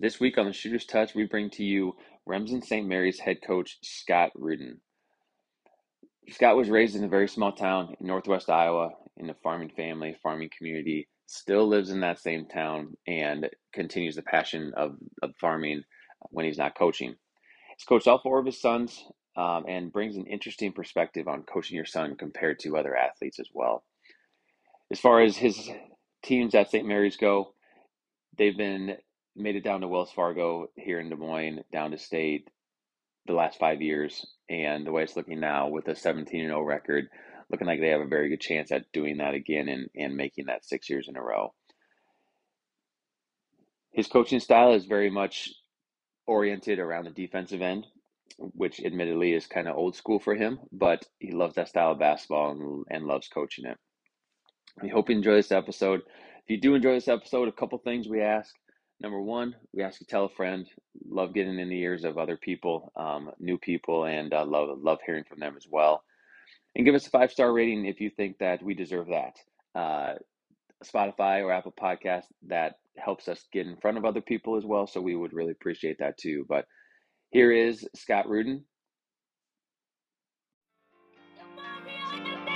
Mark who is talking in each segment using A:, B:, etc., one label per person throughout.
A: This week on the Shooter's Touch, we bring to you Remsen St. Mary's head coach Scott Ruden. Scott was raised in a very small town in northwest Iowa in a farming family, farming community, still lives in that same town and continues the passion of, of farming when he's not coaching. He's coached all four of his sons um, and brings an interesting perspective on coaching your son compared to other athletes as well. As far as his teams at St. Mary's go, they've been made it down to Wells Fargo here in Des Moines, down to state the last five years. And the way it's looking now with a 17 0 record, looking like they have a very good chance at doing that again and, and making that six years in a row. His coaching style is very much oriented around the defensive end, which admittedly is kind of old school for him, but he loves that style of basketball and, and loves coaching it. We hope you enjoy this episode. If you do enjoy this episode, a couple things we ask. Number one, we ask you tell a friend. Love getting in the ears of other people, um, new people, and uh, love love hearing from them as well. And give us a five star rating if you think that we deserve that. Uh, Spotify or Apple Podcast that helps us get in front of other people as well. So we would really appreciate that too. But here is Scott Ruden.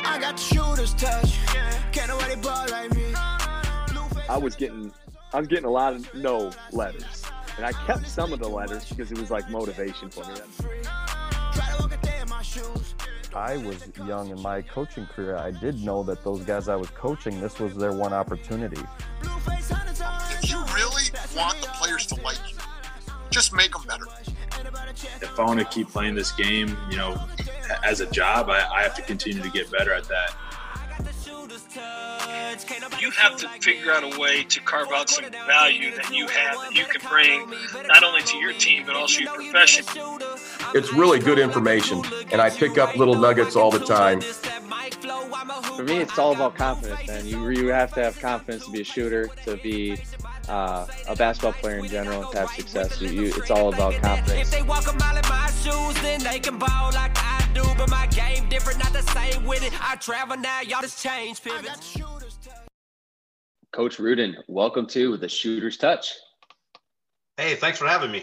A: I got the shooter's touch. Can't nobody ball like me. I was getting I was getting a lot of no letters. And I kept some of the letters because it was like motivation for me.
B: I was young in my coaching career. I did know that those guys I was coaching, this was their one opportunity.
C: If you really want the players to like you, just make them better.
D: If I want to keep playing this game, you know, as a job, I, I have to continue to get better at that
E: you have to figure out a way to carve out some value that you have that you can bring not only to your team but also your profession.
F: It's really good information, and I pick up little nuggets all the time.
G: For me, it's all about confidence, man. You you have to have confidence to be a shooter, to be uh, a basketball player in general, and to have success. You, you, it's all about confidence. If they walk a mile in my shoes, then they can ball like I do. But my game different, not the same with it. I travel now, y'all just change pivots.
A: Coach Ruden, welcome to the Shooter's Touch.
H: Hey, thanks for having me.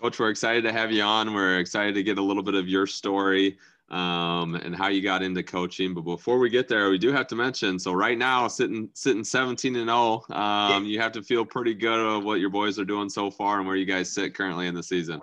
I: Coach, we're excited to have you on. We're excited to get a little bit of your story um, and how you got into coaching. But before we get there, we do have to mention. So right now, sitting sitting 17 and 0, um, you have to feel pretty good of what your boys are doing so far and where you guys sit currently in the season.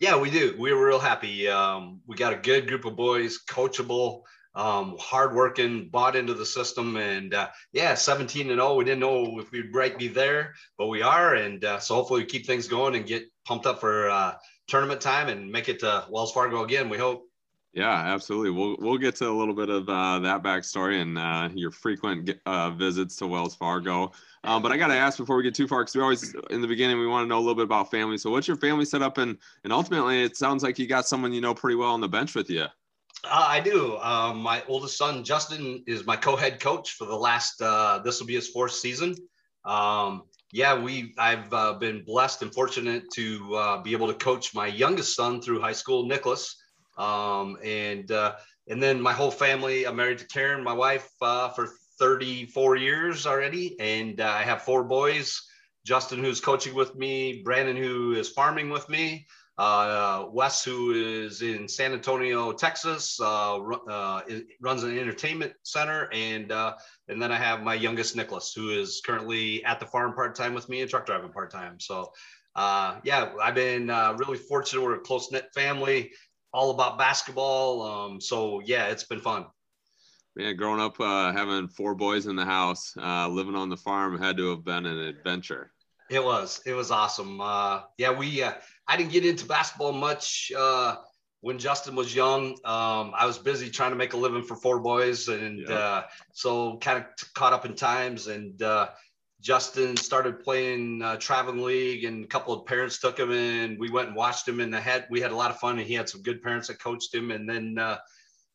H: Yeah, we do. We were real happy. Um, we got a good group of boys, coachable um, hardworking, bought into the system, and uh, yeah, 17 and 0. We didn't know if we'd right be there, but we are, and uh, so hopefully we keep things going and get pumped up for uh, tournament time and make it to Wells Fargo again. We hope.
I: Yeah, absolutely. We'll we'll get to a little bit of uh, that backstory and uh, your frequent uh, visits to Wells Fargo. Um, but I got to ask before we get too far, because we always in the beginning we want to know a little bit about family. So, what's your family set up, and and ultimately, it sounds like you got someone you know pretty well on the bench with you.
H: Uh, I do. Um, my oldest son, Justin, is my co-head coach for the last. Uh, this will be his fourth season. Um, yeah, we. I've uh, been blessed and fortunate to uh, be able to coach my youngest son through high school, Nicholas, um, and uh, and then my whole family. I'm married to Karen, my wife, uh, for 34 years already, and I have four boys. Justin, who's coaching with me, Brandon, who is farming with me uh, Wes, who is in San Antonio, Texas, uh, uh, runs an entertainment center, and uh, and then I have my youngest Nicholas, who is currently at the farm part time with me and truck driving part time. So, uh, yeah, I've been uh, really fortunate. We're a close knit family, all about basketball. Um, so yeah, it's been fun.
I: Man, growing up having four boys in the house, living on the farm had to have been an adventure.
H: It was. It was awesome. yeah, we I didn't get into basketball much uh, when Justin was young. Um, I was busy trying to make a living for four boys, and yeah. uh, so kind of caught up in times. And uh, Justin started playing uh, traveling league, and a couple of parents took him, and we went and watched him. And had we had a lot of fun, and he had some good parents that coached him. And then uh,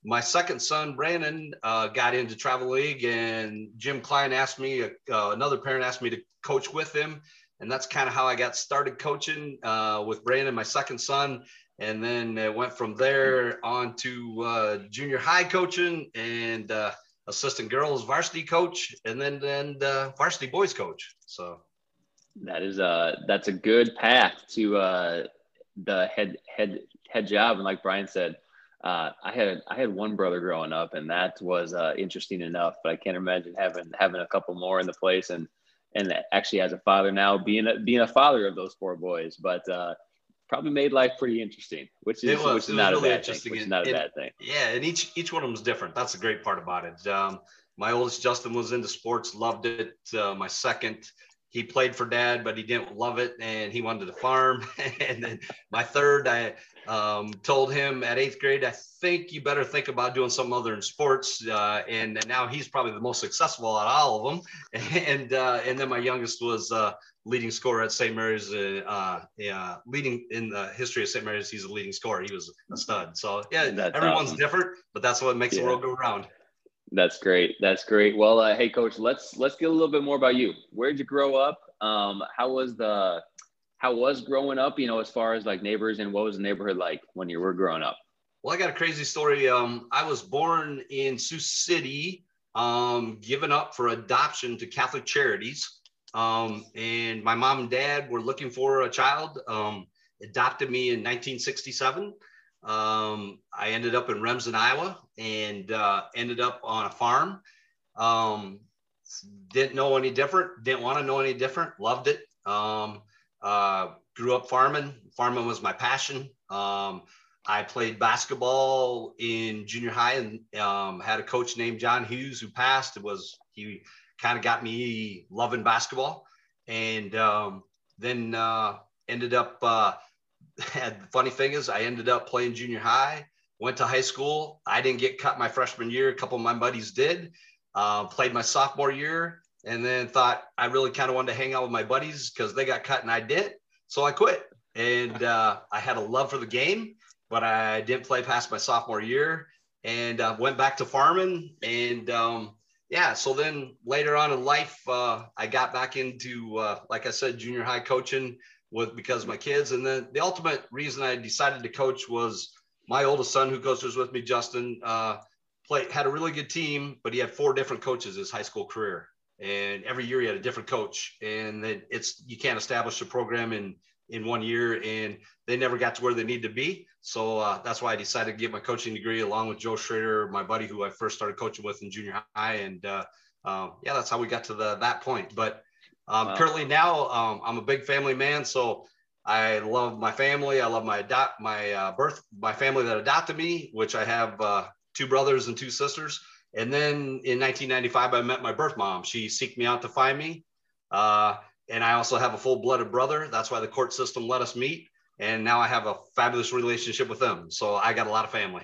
H: my second son Brandon uh, got into travel league, and Jim Klein asked me, uh, another parent asked me to coach with him, and that's kind of how I got started coaching uh, with Brandon, my second son, and then it went from there on to uh, junior high coaching and uh, assistant girls varsity coach, and then then varsity boys coach. So.
A: That is a that's a good path to uh, the head head head job, and like Brian said, uh, I had I had one brother growing up, and that was uh, interesting enough. But I can't imagine having having a couple more in the place, and and actually as a father now, being a, being a father of those four boys. But uh, probably made life pretty interesting, which is
H: was,
A: which is not
H: really
A: a bad thing. Which is not a bad thing.
H: Yeah, and each each one of them is different. That's the great part about it. Um, my oldest Justin was into sports, loved it. Uh, my second, he played for dad, but he didn't love it, and he wanted to farm. and then my third, I um, told him at eighth grade, I think you better think about doing something other than sports. Uh, and, and, now he's probably the most successful out of all of them. And uh, and then my youngest was uh, leading scorer at St. Mary's, uh, uh, leading in the history of St. Mary's. He's a leading scorer. He was a stud. So yeah,
A: That's
H: everyone's
A: awesome.
H: different, but that's what makes
A: Yeah.
H: the world go round.
A: That's great. That's great. Well, uh, hey, coach, let's let's get a little bit more about you. Where'd you grow up? Um, how was the how was growing up? You know, as far as like neighbors and what was the neighborhood like when you were growing up?
H: Well, I got a crazy story. Um, I was born in Sioux City, um, given up for adoption to Catholic Charities. Um, and my mom and dad were looking for a child, um, adopted me in 1967. Um, I ended up in Remsen, Iowa, and uh, ended up on a farm. Um, didn't know any different, didn't want to know any different, loved it. Um, uh, grew up farming. Farming was my passion. Um, I played basketball in junior high and um, had a coach named John Hughes who passed. It was he kind of got me loving basketball, and um, then uh, ended up. Had the funny thing is, I ended up playing junior high. Went to high school. I didn't get cut my freshman year. A couple of my buddies did. Uh, played my sophomore year, and then thought I really kind of wanted to hang out with my buddies because they got cut and I didn't. So I quit. And uh, I had a love for the game but I didn't play past my sophomore year and uh, went back to farming. And um, yeah, so then later on in life, uh, I got back into, uh, like I said, junior high coaching with because my kids. And then the ultimate reason I decided to coach was my oldest son, who coaches with me, Justin, uh, played had a really good team, but he had four different coaches his high school career. And every year he had a different coach, and then it's you can't establish a program in in one year, and they never got to where they need to be. So uh, that's why I decided to get my coaching degree along with Joe Schrader, my buddy who I first started coaching with in junior high. And uh, uh, yeah, that's how we got to the, that point. But um,
A: Wow.
H: currently now um, I'm a big family man. So I love my family. I love my adopt my uh, birth, my family that adopted me, which I have uh, two brothers and two sisters. And then in 1995, I met my birth mom. She seeked me out to find me. Uh, and I also have a full blooded brother. That's why the court system let us meet. And now I have a fabulous relationship with them. So I got a lot of family.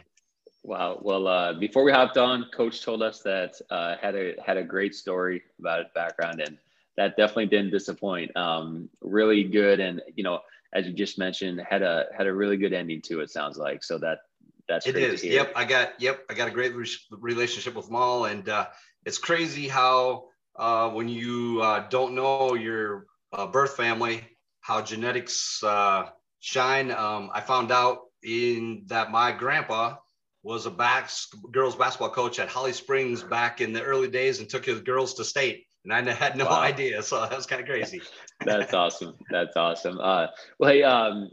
A: Wow. Well, uh, before we hopped on, Coach told us that uh, had a had a great story about his background, and that definitely didn't disappoint. Um, really good, and you know, as you just mentioned, had a had a really good ending to it. Sounds like so that that's
H: It is. Yep. I got, yep. I got a great re- relationship with all. And uh, it's crazy how uh, when you uh, don't know your uh, birth family, how genetics uh, shine. Um, I found out in that my grandpa was a back girls basketball coach at Holly Springs back in the early days and took his girls to state. And I had no
A: Wow.
H: idea. So that was kind of crazy.
A: That's awesome. That's awesome. Uh, well, hey, um,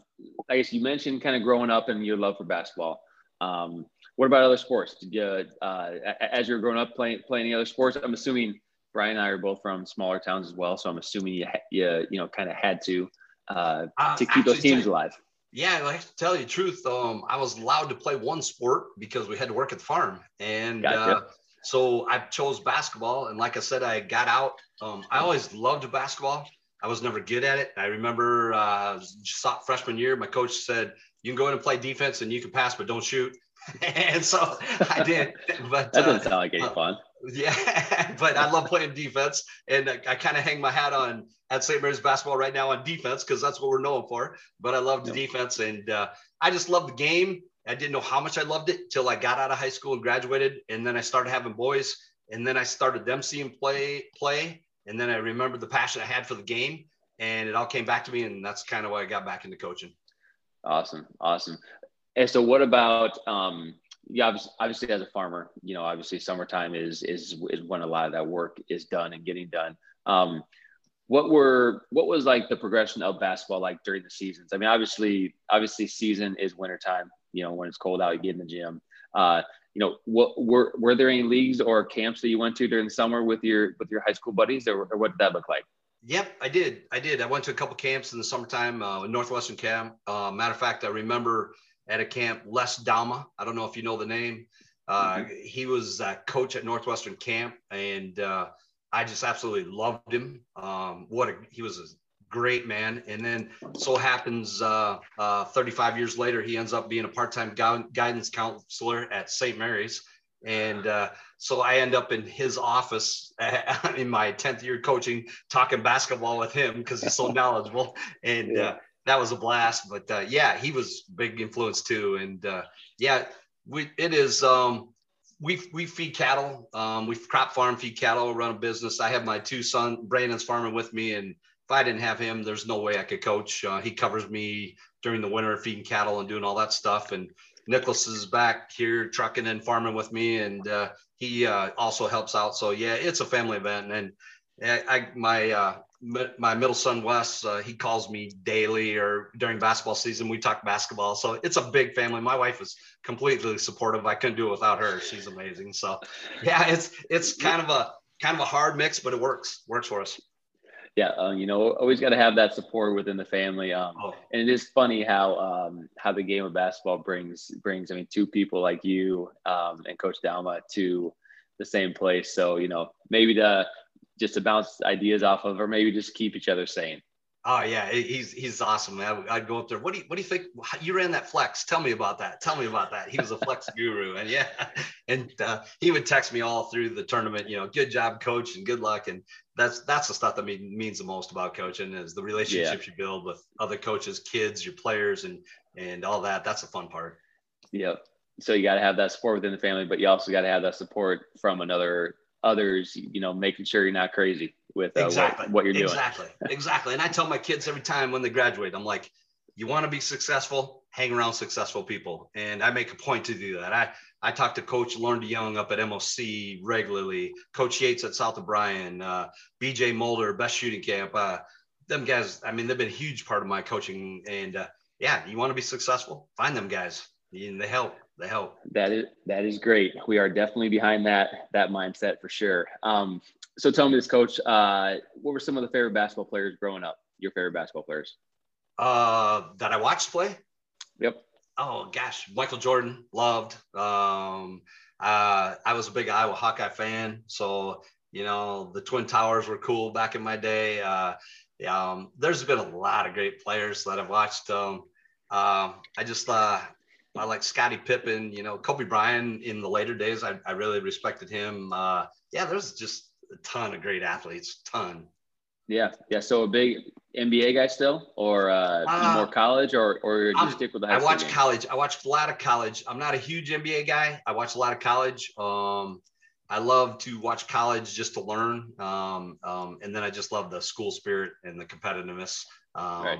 A: I guess you mentioned kind of growing up and your love for basketball. Um, what about other sports? Did you, uh, as you were growing up, playing playing any other sports? I'm assuming Brian and I are both from smaller towns as well, so I'm assuming you you you know kind of had to uh,
H: Uh,
A: to keep those teams alive.
H: Yeah, I have to tell you the truth, um, I was allowed to play one sport because we had to work at the farm, and
A: Gotcha.
H: uh, so I chose basketball. And like I said, I got out. Um, I always loved basketball. I was never good at it. I remember uh, freshman year, my coach said, "You can go in and play defense, and you can pass, but don't shoot." and so I did. But
A: That
H: uh,
A: doesn't sound like any
H: uh,
A: fun.
H: yeah, but I love playing defense, and I, I kind of hang my hat on at St. Mary's basketball right now on defense because that's what we're known for. But I love the defense, and uh, I just love the game. I didn't know how much I loved it till I got out of high school and graduated, and then I started having boys, and then I started them seeing play play, and then I remembered the passion I had for the game, and it all came back to me, and that's kind of why I got back into coaching.
A: Awesome, awesome. And so, what about um, yeah? Obviously, as a farmer, you know, obviously, summertime is is is when a lot of that work is done and getting done. Um, what were what was like the progression of basketball like during the seasons? I mean, obviously, obviously, season is wintertime. You know, when it's cold out, you get in the gym. Uh, you know, what were were there any leagues or camps that you went to during the summer with your with your high school buddies, or, or what did that look like?
H: Yep, I did. I did. I went to a couple camps in the summertime, uh, Northwestern camp. Uh, matter of fact, I remember at a camp, Les Dama. I don't know if you know the name. Uh, mm-hmm. He was a coach at Northwestern camp, and uh, I just absolutely loved him. Um, what a, he was a great man. And then so happens uh, uh, 35 years later, he ends up being a part-time gu- guidance counselor at St. Mary's. And uh, so I end up in his office in my 10th year coaching, talking basketball with him because he's so knowledgeable. And uh, that was a blast. But uh, yeah, he was big influence too. And uh, yeah, we, it is, um, we we feed cattle. Um, we crop farm, feed cattle, run a business. I have my two sons, Brandon's farming with me, and I didn't have him, there's no way I could coach. Uh, he covers me during the winter, feeding cattle and doing all that stuff. And Nicholas is back here trucking and farming with me, and uh, he uh, also helps out. So yeah, it's a family event, and I, I my uh, my middle son Wes, uh, he calls me daily or during basketball season. We talk basketball, so it's a big family. My wife is completely supportive. I couldn't do it without her. She's amazing. So, yeah, it's it's kind of a kind of a hard mix, but it works works for us.
A: Yeah, uh, you know, always got to have that support within the family. Um, oh. And it is funny how um, how the game of basketball brings brings. I mean, two people like you um, and Coach Dalma to the same place. So you know, maybe to just to bounce ideas off of, or maybe just keep each other sane.
H: Oh yeah, he's he's awesome. Man. I'd go up there. What do you what do you think? You ran that flex. Tell me about that. Tell me about that. He was a flex guru, and yeah, and uh, he would text me all through the tournament. You know, good job, coach, and good luck. And that's that's the stuff that mean, means the most about coaching is the relationships yeah. you build with other coaches, kids, your players, and and all that. That's the fun part.
A: Yep. So you got to have that support within the family, but you also got to have that support from another others, you know, making sure you're not crazy with uh, exactly. what, what, you're doing.
H: Exactly. exactly. And I tell my kids every time when they graduate, I'm like, you want to be successful, hang around successful people. And I make a point to do that. I, I talk to Coach Lauren DeYoung up at MOC regularly, Coach Yates at South O'Brien, uh, BJ Mulder, Best Shooting Camp. Uh, them guys, I mean, they've been a huge part of my coaching. And uh, yeah, you want to be successful, find them guys. They help they help.
A: That is that is great. We are definitely behind that that mindset for sure. Um, so tell me this, coach. Uh, what were some of the favorite basketball players growing up? Your favorite basketball players?
H: Uh, that I watched play.
A: Yep.
H: Oh gosh, Michael Jordan, loved. Um, uh, I was a big Iowa Hawkeye fan, so you know the Twin Towers were cool back in my day. Uh, yeah, um, there's been a lot of great players that I've watched. Um, uh, I just uh, I like Scottie Pippen, you know, Kobe Bryant in the later days. I, I really respected him. Uh, yeah, there's just a ton of great athletes, ton.
A: Yeah, yeah. So a big NBA guy still, or uh, uh, more college, or or you I'm, stick with the high
H: I watch college. I watch a lot of college. I'm not a huge NBA guy. I watch a lot of college. Um, I love to watch college just to learn, um, um, and then I just love the school spirit and the competitiveness. Um, right.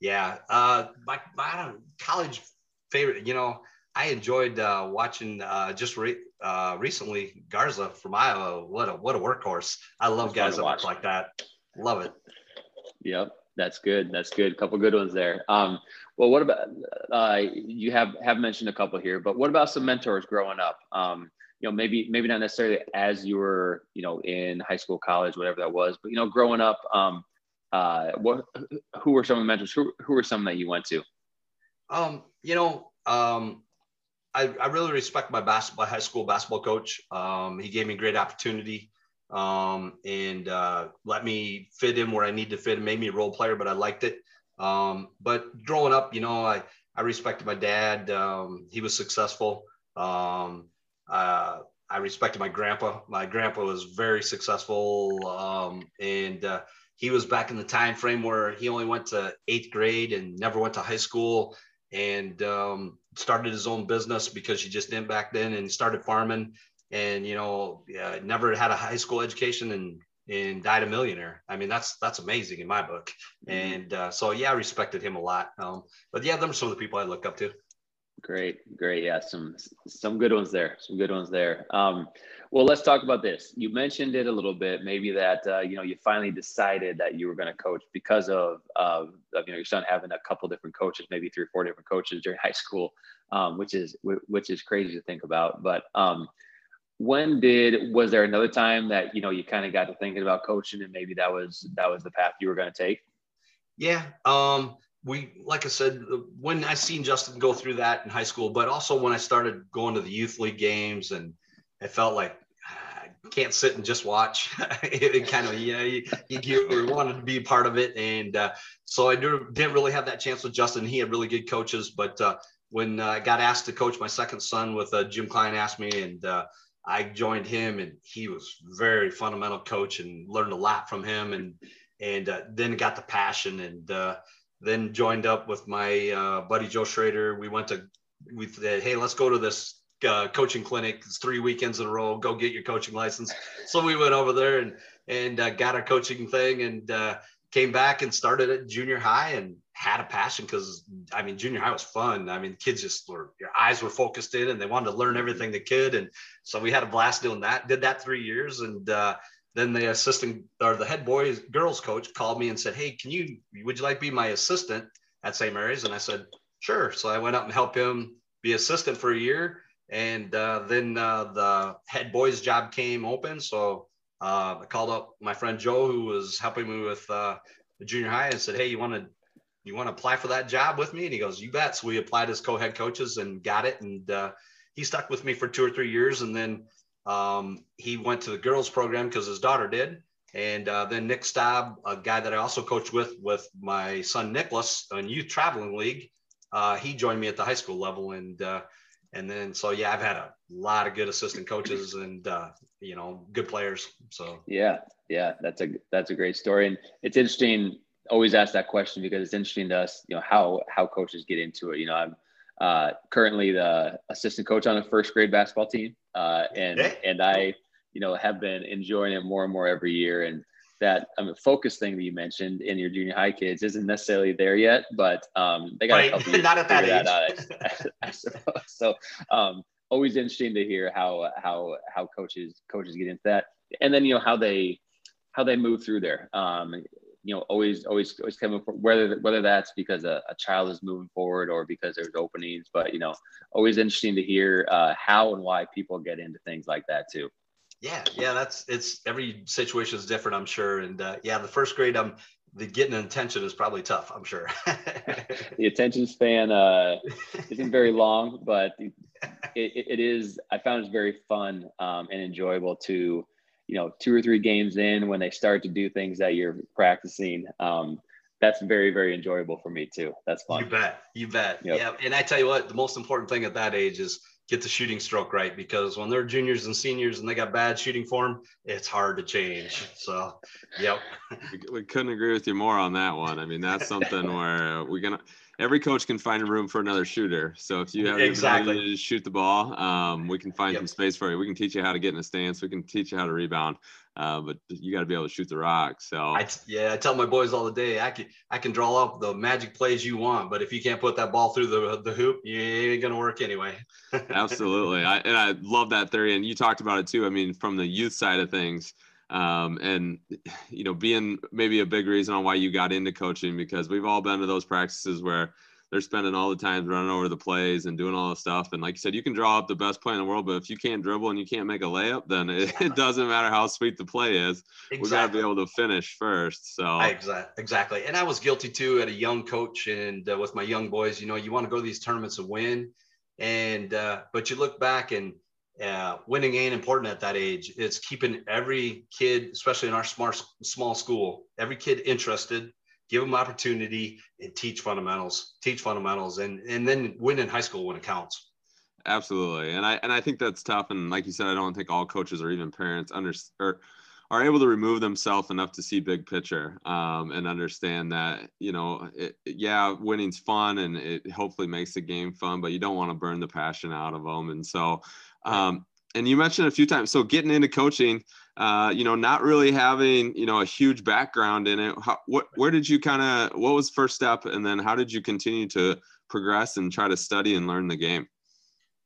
H: Yeah, uh, my, my college favorite, you know, I enjoyed uh, watching uh, just re- uh, recently Garza from Iowa. What a what a workhorse! I love guys that watch like that. Love it.
A: Yep, that's good. That's good. A couple good ones there. Um, well, what about uh, you have have mentioned a couple here, but what about some mentors growing up? Um, you know, maybe maybe not necessarily as you were, you know, in high school, college, whatever that was, but you know, growing up, um, uh, what who were some of the mentors? Who who were some that you went to?
H: Um, you know, um, I, I, really respect my basketball high school basketball coach. Um, he gave me great opportunity um, and uh, let me fit in where I need to fit and made me a role player, but I liked it. Um, but growing up, you know, I, I respected my dad. Um, he was successful. Um, uh, I respected my grandpa. My grandpa was very successful. Um, and uh, he was back in the time frame where he only went to eighth grade and never went to high school and um, started his own business because he just didn't back then and started farming and you know uh, never had a high school education and and died a millionaire. I mean that's that's amazing in my book. Mm-hmm. and uh, so yeah i respected him a lot. Um, but yeah them are some of the people i look up to
A: Great, great. Yeah, some some good ones there. Some good ones there. Um, well, let's talk about this. You mentioned it a little bit. Maybe that uh, you know you finally decided that you were going to coach because of, of, you know your son having a couple different coaches, maybe three or four different coaches during high school, um, which is which is crazy to think about. But um, when did was there another time that you know you kind of got to thinking about coaching and maybe that was that was the path you were going to take?
H: Yeah. Um, we like I said, when I seen Justin go through that in high school, but also when I started going to the youth league games, and it felt like I can't sit and just watch. it, kind of you know you, you, you, wanted to be part of it, and uh, so I didn't really have that chance with Justin. He had really good coaches, but uh, when uh, I got asked to coach my second son with uh, Jim Klein asked me, and uh, I joined him, and he was very fundamental coach, and learned a lot from him, and and then got the passion and then joined up with my uh, buddy Joe Schrader. We went to, we said, hey, let's go to this uh, coaching clinic. It's three weekends in a row. Go get your coaching license. So we went over there and and uh, got our coaching thing and uh, came back and started at junior high and had a passion because I mean junior high was fun. I mean kids just were your eyes were focused in and they wanted to learn everything they could and so we had a blast doing that. Did that three years and uh, then the assistant or the head boys girls coach called me and said, "Hey, can you would you like to be my assistant at St. Mary's?" And I said, "Sure." So I went up and helped him be assistant for a year, and uh, then uh, the head boys job came open. So uh, I called up my friend Joe, who was helping me with uh, the junior high, and said, "Hey, you want to you want to apply for that job with me?" And he goes, "You bet." So we applied as co-head coaches and got it, and uh, he stuck with me for two or three years, and then um, he went to the girls program because his daughter did. And uh, then Nick Staub, a guy that I also coached with, with my son Nicholas in youth traveling league, uh, he joined me at the high school level. And uh, and then so yeah, I've had a lot of good assistant coaches and uh, you know good players. So
A: yeah, yeah, that's a that's a great story, and it's interesting. Always ask that question because it's interesting to us, you know, how how coaches get into it. You know, I'm uh, currently the assistant coach on a first grade basketball team, uh, and yeah. and I, you know, have been enjoying it more and more every year. And that I mean, focus thing that you mentioned in your junior high kids isn't necessarily there yet, but um, they got right. a couple
H: not at that age.
A: That I, I, suppose. So um, always interesting to hear how how how coaches coaches get into that, and then you know how they how they move through there. Um, you know always always always coming whether whether that's because a, a, child is moving forward or because there's openings but you know always interesting to hear uh, how and why people get into things like that too.
H: Yeah yeah that's it's every situation is different i'm sure and uh, yeah the first grade i'm the getting attention is probably tough i'm sure.
A: The attention span uh, isn't very long but it, it, it is i found it very fun um, and enjoyable to you know two or three games in when they start to do things that you're practicing um, that's very very enjoyable for me too. That's fun.
H: You bet. You bet. Yep. yeah. And i tell you what the most important thing at that age is get the shooting stroke right because when they're juniors and seniors and they got bad shooting form it's hard to change. So yep.
I: We couldn't agree with you more on that one. I mean that's something where we're gonna every coach can find a room for another shooter. So if you have exactly to shoot the ball, um, we can find yep. some space for you. We can teach you how to get in a stance. We can teach you how to rebound. Uh, but you got to be able to shoot the rock. So
H: I, yeah, I tell my boys all the day, I can I can draw up the magic plays you want, but if you can't put that ball through the the hoop, you ain't gonna work anyway.
I: Absolutely, I, and I love that theory. And you talked about it too. I mean, from the youth side of things um, and you know being maybe a big reason on why you got into coaching because we've all been to those practices where they're spending all the time running over the plays and doing all the stuff. And like you said you can draw up the best play in the world but if you can't dribble and you can't make a layup then it, it doesn't matter how sweet the play is. Exactly. we got to be able to finish first so.
H: Exactly exactly. And i was guilty too at a young coach and uh, with my young boys you know you want to go to these tournaments and win. And uh, but you look back and uh, winning ain't important at that age. It's keeping every kid, especially in our smart small school, every kid interested, give them opportunity, and teach fundamentals. Teach fundamentals, and and then win in high school when it counts.
I: Absolutely, and I and I think that's tough. And like you said, I don't think all coaches or even parents under or are able to remove themselves enough to see big picture um, and understand that you know it, yeah winning's fun and it hopefully makes the game fun but you don't want to burn the passion out of them and so um, and you mentioned a few times, so getting into coaching, uh, you know, not really having, you know, a huge background in it, how, what, where did you kind of, what was first step? And then how did you continue to progress and try to study and learn the game?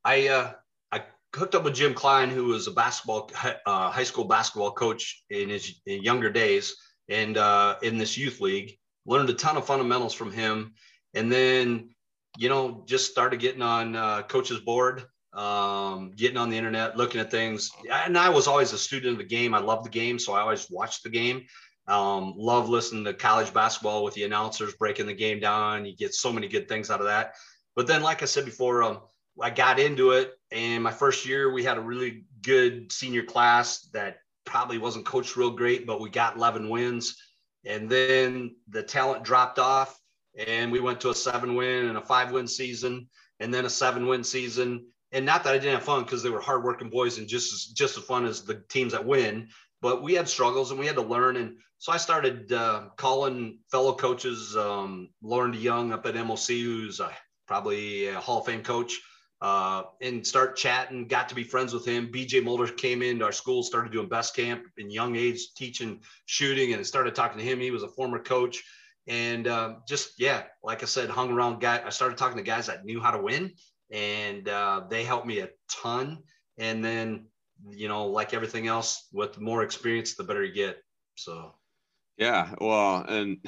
H: I, uh, I hooked up with Jim Klein, who was a basketball, uh, high school basketball coach in his in younger days and uh, in this youth league, learned a ton of fundamentals from him. And then, you know, just started getting on uh, coach's board um, getting on the internet, looking at things. And I was always a student of the game. I love the game, so I always watched the game. Um, love listening to college basketball with the announcers breaking the game down. You get so many good things out of that. But then, like I said before, um, I got into it, and my first year we had a really good senior class that probably wasn't coached real great, but we got 11 wins. And then the talent dropped off, and we went to a seven win and a five win season, and then a seven win season and not that I didn't have fun because they were hardworking boys and just as just as fun as the teams that win. But we had struggles and we had to learn. And so I started uh, calling fellow coaches, um, Lauren DeYoung up at MOC, who's uh, probably a Hall of Fame coach, uh, and start chatting. Got to be friends with him. BJ Mulder came into our school, started doing best camp in young age, teaching shooting, and started talking to him. He was a former coach. And uh, just yeah, like I said, hung around guy. I started talking to guys that knew how to win, and uh, they helped me a ton. And then, you know, like everything else, with more experience, the better you get. So,
I: yeah, well, and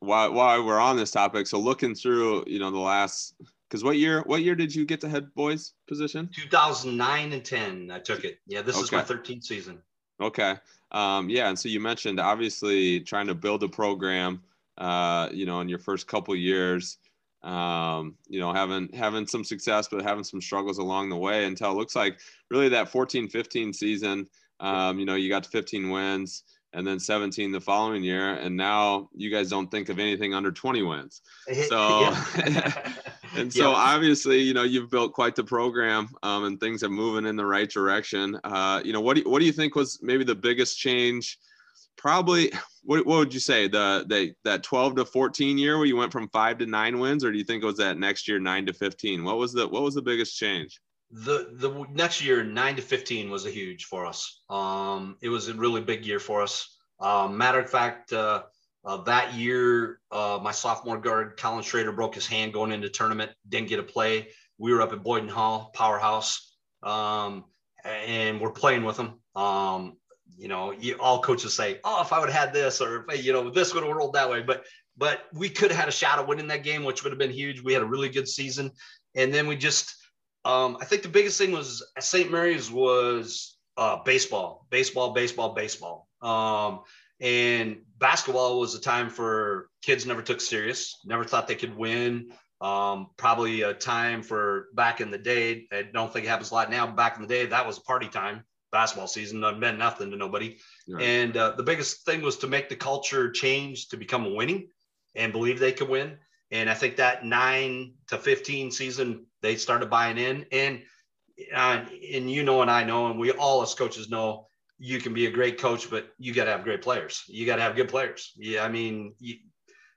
I: while while we're on this topic, so looking through, you know, the last because what year what year did you get the head boys position
H: 2009 and 10 i took it yeah this okay. is my 13th season
I: okay um, yeah and so you mentioned obviously trying to build a program uh, you know in your first couple years um, you know, having having some success, but having some struggles along the way until it looks like really that 14 15 season, um, you know, you got to 15 wins and then 17 the following year. And now you guys don't think of anything under 20 wins. So, and so obviously, you know, you've built quite the program um, and things are moving in the right direction. Uh, you know, what do you, what do you think was maybe the biggest change probably what, what would you say? The, the that 12 to 14 year where you went from five to nine wins or do you think it was that next year nine to 15 what was the what was the biggest change?
H: The the next year nine to 15 was a huge for us. Um it was a really big year for us. Um matter of fact uh, uh that year uh my sophomore guard colin schrader broke his hand going into tournament didn't get to play. We were up at Boyden-Hull powerhouse. Um and we're playing with them um you know, you, all coaches say, "Oh, if I would have had this, or if, you know, this would have rolled that way." But but we could have had a shot of winning that game, which would have been huge. We had a really good season, and then we just, um, I think the biggest thing was St. Mary's was uh, baseball, baseball, baseball, baseball, um, and basketball was a time for kids never took serious, never thought they could win. Um, probably a time for back in the day. I don't think it happens a lot now. Back in the day, that was a party time basketball season that meant nothing to nobody. Right. And uh, the biggest thing was to make the culture change to become winning and believe they could win. And I think that nine to 15 season, they started buying in. And, uh, and you know, and I know, and we all as coaches know, you can be a great coach, but you got to have great players. You got to have good players. Yeah, I mean, you,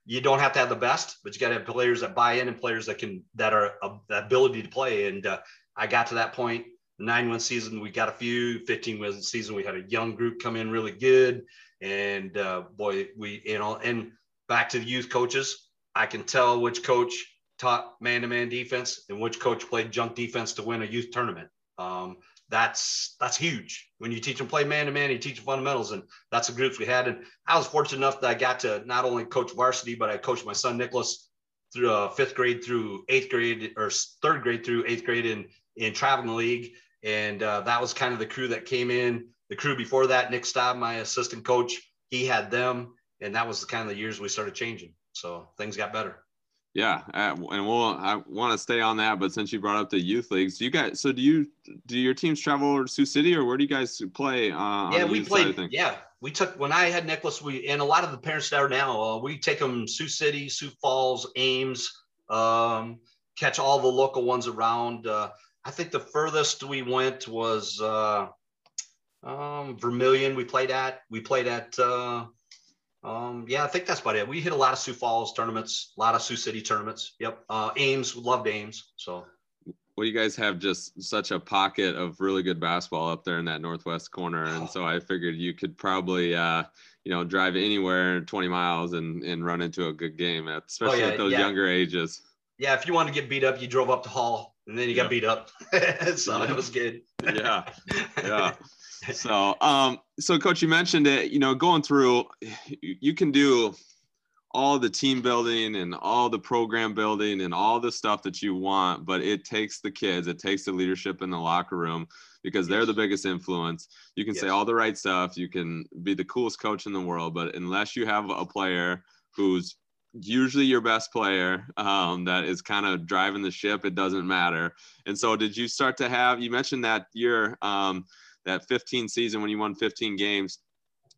H: you don't have to have the best, but you got to have players that buy in and players that can that are uh, the ability to play. And uh, I got to that point nine win season, we got a few. 15 win season, we had a young group come in really good. And uh, boy, we, you know, and back to the youth coaches, I can tell which coach taught man to man defense and which coach played junk defense to win a youth tournament. Um, that's that's huge when you teach them play man to man you teach them fundamentals and that's the groups we had and i was fortunate enough that i got to not only coach varsity but i coached my son nicholas through uh, fifth grade through eighth grade or third grade through eighth grade in in traveling league and uh, that was kind of the crew that came in. The crew before that, Nick Staub, my assistant coach, he had them. And that was the kind of the years we started changing. So things got better.
I: Yeah, uh, and we'll I want to stay on that, but since you brought up the youth leagues, do you guys? So do you do your teams travel to Sioux City, or where do you guys play? Uh,
H: yeah, we played. Yeah, we took when I had Nicholas. We and a lot of the parents that are now, uh, we take them Sioux City, Sioux Falls, Ames, um, catch all the local ones around. I think the furthest we went was uh, um, Vermillion. We played at. We played at. Uh, um, yeah, I think that's about it. We hit a lot of Sioux Falls tournaments, a lot of Sioux City tournaments. Yep. Uh, Ames, loved Ames. So.
I: well, you guys have just such a pocket of really good basketball up there in that northwest corner, and so I figured you could probably, uh, you know, drive anywhere 20 miles and and run into a good game, especially oh, yeah, at those yeah. younger ages.
H: Yeah, if you wanted to get beat up, you drove up to Hull, and then you got yeah. beat up, so it was good.
I: yeah, yeah. So, um, so coach, you mentioned it. You know, going through, you can do all the team building and all the program building and all the stuff that you want, but it takes the kids, it takes the leadership in the locker room because they're the biggest influence. You can yes. say all the right stuff, you can be the coolest coach in the world, but unless you have a player who's usually your best player um, that is kind of driving the ship, it doesn't matter. And so, did you start to have? You mentioned that year, um, that 15 season when you won 15 games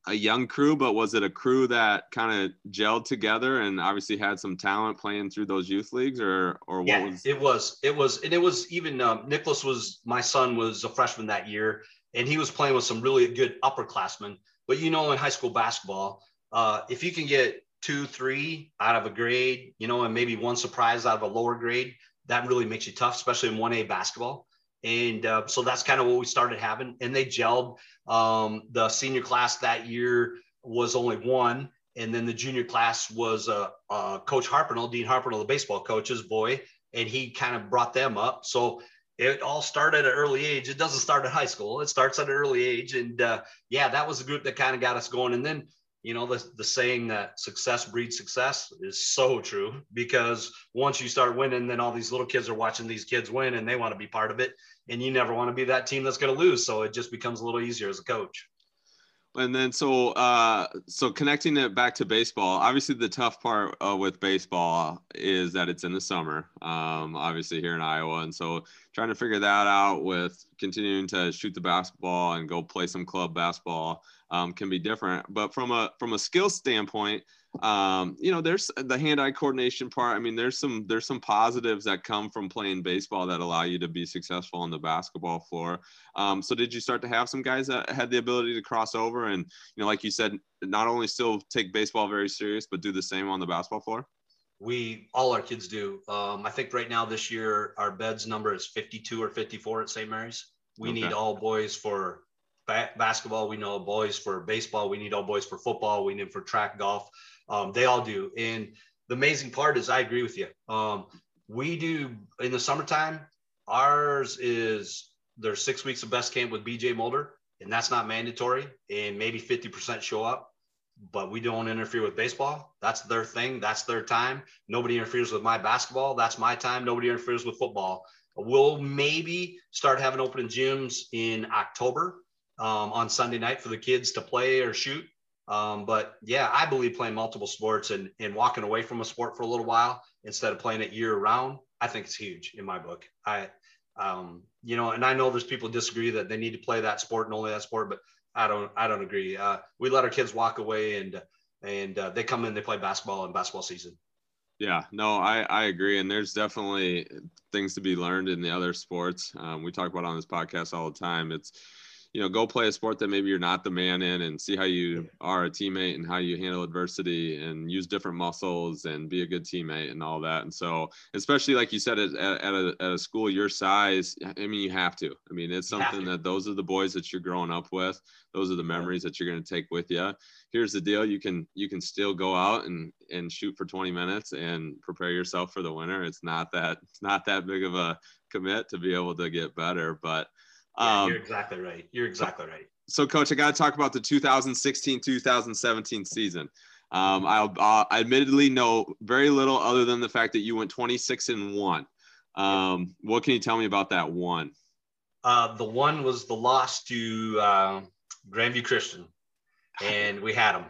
I: a young crew, but was it a crew that kind of gelled together and obviously had some talent playing through those youth leagues, or or what
H: yeah,
I: was
H: it was it was and it was even um, Nicholas was my son was a freshman that year, and he was playing with some really good upperclassmen. But you know, in high school basketball, uh, if you can get two, three out of a grade, you know, and maybe one surprise out of a lower grade, that really makes you tough, especially in 1A basketball. And uh, so that's kind of what we started having. And they gelled. Um, the senior class that year was only one. And then the junior class was uh, uh, Coach Harpernell, Dean Harpernell, the baseball coach's boy. And he kind of brought them up. So it all started at an early age. It doesn't start at high school. It starts at an early age. And uh, yeah, that was the group that kind of got us going. And then you know the, the saying that success breeds success is so true because once you start winning then all these little kids are watching these kids win and they want to be part of it. And you never want to be that team that's going to lose. So it just becomes a little easier as a coach.
I: And then so uh, so connecting it back to baseball obviously the tough part uh, with baseball is that it's in the summer um, obviously here in iowa. And so trying to figure that out with continuing to shoot the basketball and go play some club basketball um, can be different. But from a from a skill standpoint, um, you know, there's the hand-eye coordination part. I mean, there's some there's some positives that come from playing baseball that allow you to be successful on the basketball floor. Um, so, did you start to have some guys that had the ability to cross over and, you know, like you said, not only still take baseball very serious, but do the same on the basketball floor?
H: We all our kids do. Um, I think right now this year our beds number is 52 or 54 at St. Mary's. We okay. need all boys for ba- basketball. We know boys for baseball. We need all boys for football. We need for track, golf. Um, they all do. And the amazing part is, I agree with you. Um, we do in the summertime. Ours is there's six weeks of best camp with BJ Mulder, and that's not mandatory. And maybe 50% show up but we don't interfere with baseball. That's their thing. That's their time. Nobody interferes with my basketball. That's my time. Nobody interferes with football. We'll maybe start having open gyms in October um, on Sunday night for the kids to play or shoot. Um, but yeah, I believe playing multiple sports and, and walking away from a sport for a little while instead of playing it year round, I think it's huge in my book. I, um, you know, and I know there's people disagree that they need to play that sport and only that sport, but I don't, I don't agree. Uh, we let our kids walk away and, and uh, they come in, they play basketball and basketball season.
I: Yeah, no, I, I agree. And there's definitely things to be learned in the other sports. Um, we talk about on this podcast all the time. It's, you know, go play a sport that maybe you're not the man in and see how you are a teammate and how you handle adversity and use different muscles and be a good teammate and all that. And so, especially like you said, at, at, a, at a school your size, I mean, you have to. I mean, it's something that those are the boys that you're growing up with. Those are the memories that you're going to take with you. Here's the deal: you can you can still go out and and shoot for 20 minutes and prepare yourself for the winter. It's not that it's not that big of a commit to be able to get better, but
H: yeah, you're um, exactly right. You're exactly right.
I: So, coach, I got to talk about the 2016 2017 season. Um, I'll, I'll, I admittedly know very little other than the fact that you went 26 and one. Um, what can you tell me about that one?
H: Uh, the one was the loss to uh, Grandview Christian, and we had them.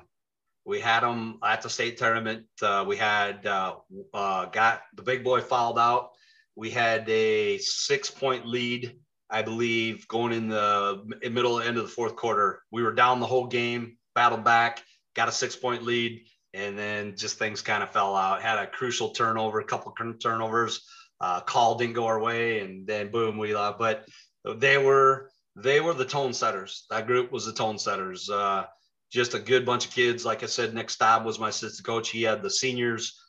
H: We had them at the state tournament. Uh, we had uh, uh, got the big boy fouled out. We had a six point lead I believe, going in the middle end of the fourth quarter. We were down the whole game, battled back, got a six point lead, and then just things kind of fell out. Had a crucial turnover, a couple of turnovers. Uh, call didn't go our way, and then boom, we lost. But they were they were the tone setters. That group was the tone setters. Uh, just a good bunch of kids. Like I said, Nick Staub was my assistant coach. He had the seniors.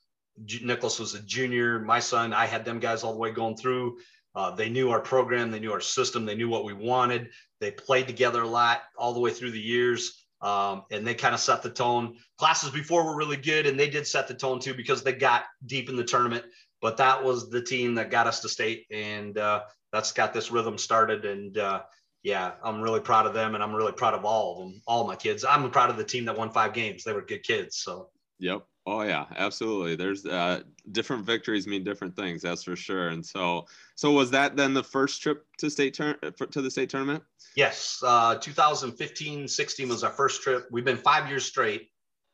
H: Nicholas was a junior. My son, I had them guys all the way going through Uh, they knew our program, they knew our system, they knew what we wanted. They played together a lot all the way through the years, um, and they kind of set the tone. Classes before were really good, and they did set the tone too because they got deep in the tournament. But that was the team that got us to state, and uh, that's got this rhythm started. And uh, yeah, I'm really proud of them, and I'm really proud of all of them, all my kids. I'm proud of the team that won five games. They were good kids. So.
I: Yep. Oh yeah, absolutely. There's uh, different victories mean different things. That's for sure. And so, so was that then the first trip to state turn to the state tournament?
H: Yes, uh, 2015, 16 was our first trip. We've been five years straight.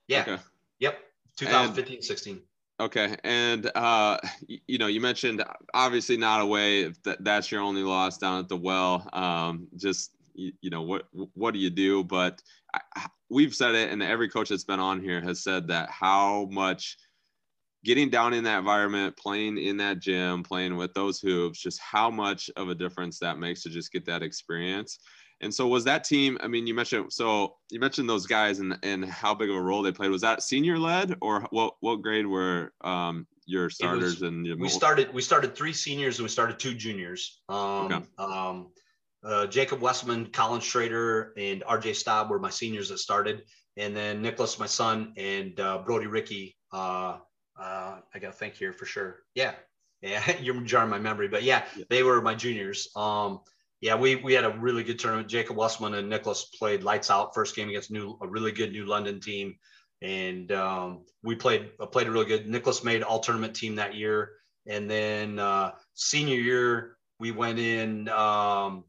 H: Yeah. Okay. Yep. 2015, and, 16.
I: Okay, and uh, you know, you mentioned obviously not away. If that, that's your only loss down at the well, um, just you, you know what what do you do? But I, we've said it, and every coach that's been on here has said that how much getting down in that environment, playing in that gym, playing with those hoops, just how much of a difference that makes to just get that experience. And so was that team, I mean, you mentioned, so you mentioned those guys and, and how big of a role they played. Was that senior led or what, what grade were um, your starters was, and your
H: we started, we started three seniors and we started two juniors. Um, okay. um, uh, Jacob Westman, Colin Schrader, and RJ Staub were my seniors that started. And then Nicholas, my son, and uh, Brody Ricky. Uh, uh I got to think here for sure. Yeah. Yeah. You're jarring my memory, but yeah, yeah, they were my juniors. Um, yeah, we, we had a really good tournament. Jacob Westman and Nicholas played lights out first game against new a really good New London team, and um, we played uh, played a really good. Nicholas made all tournament team that year, and then uh, senior year we went in um,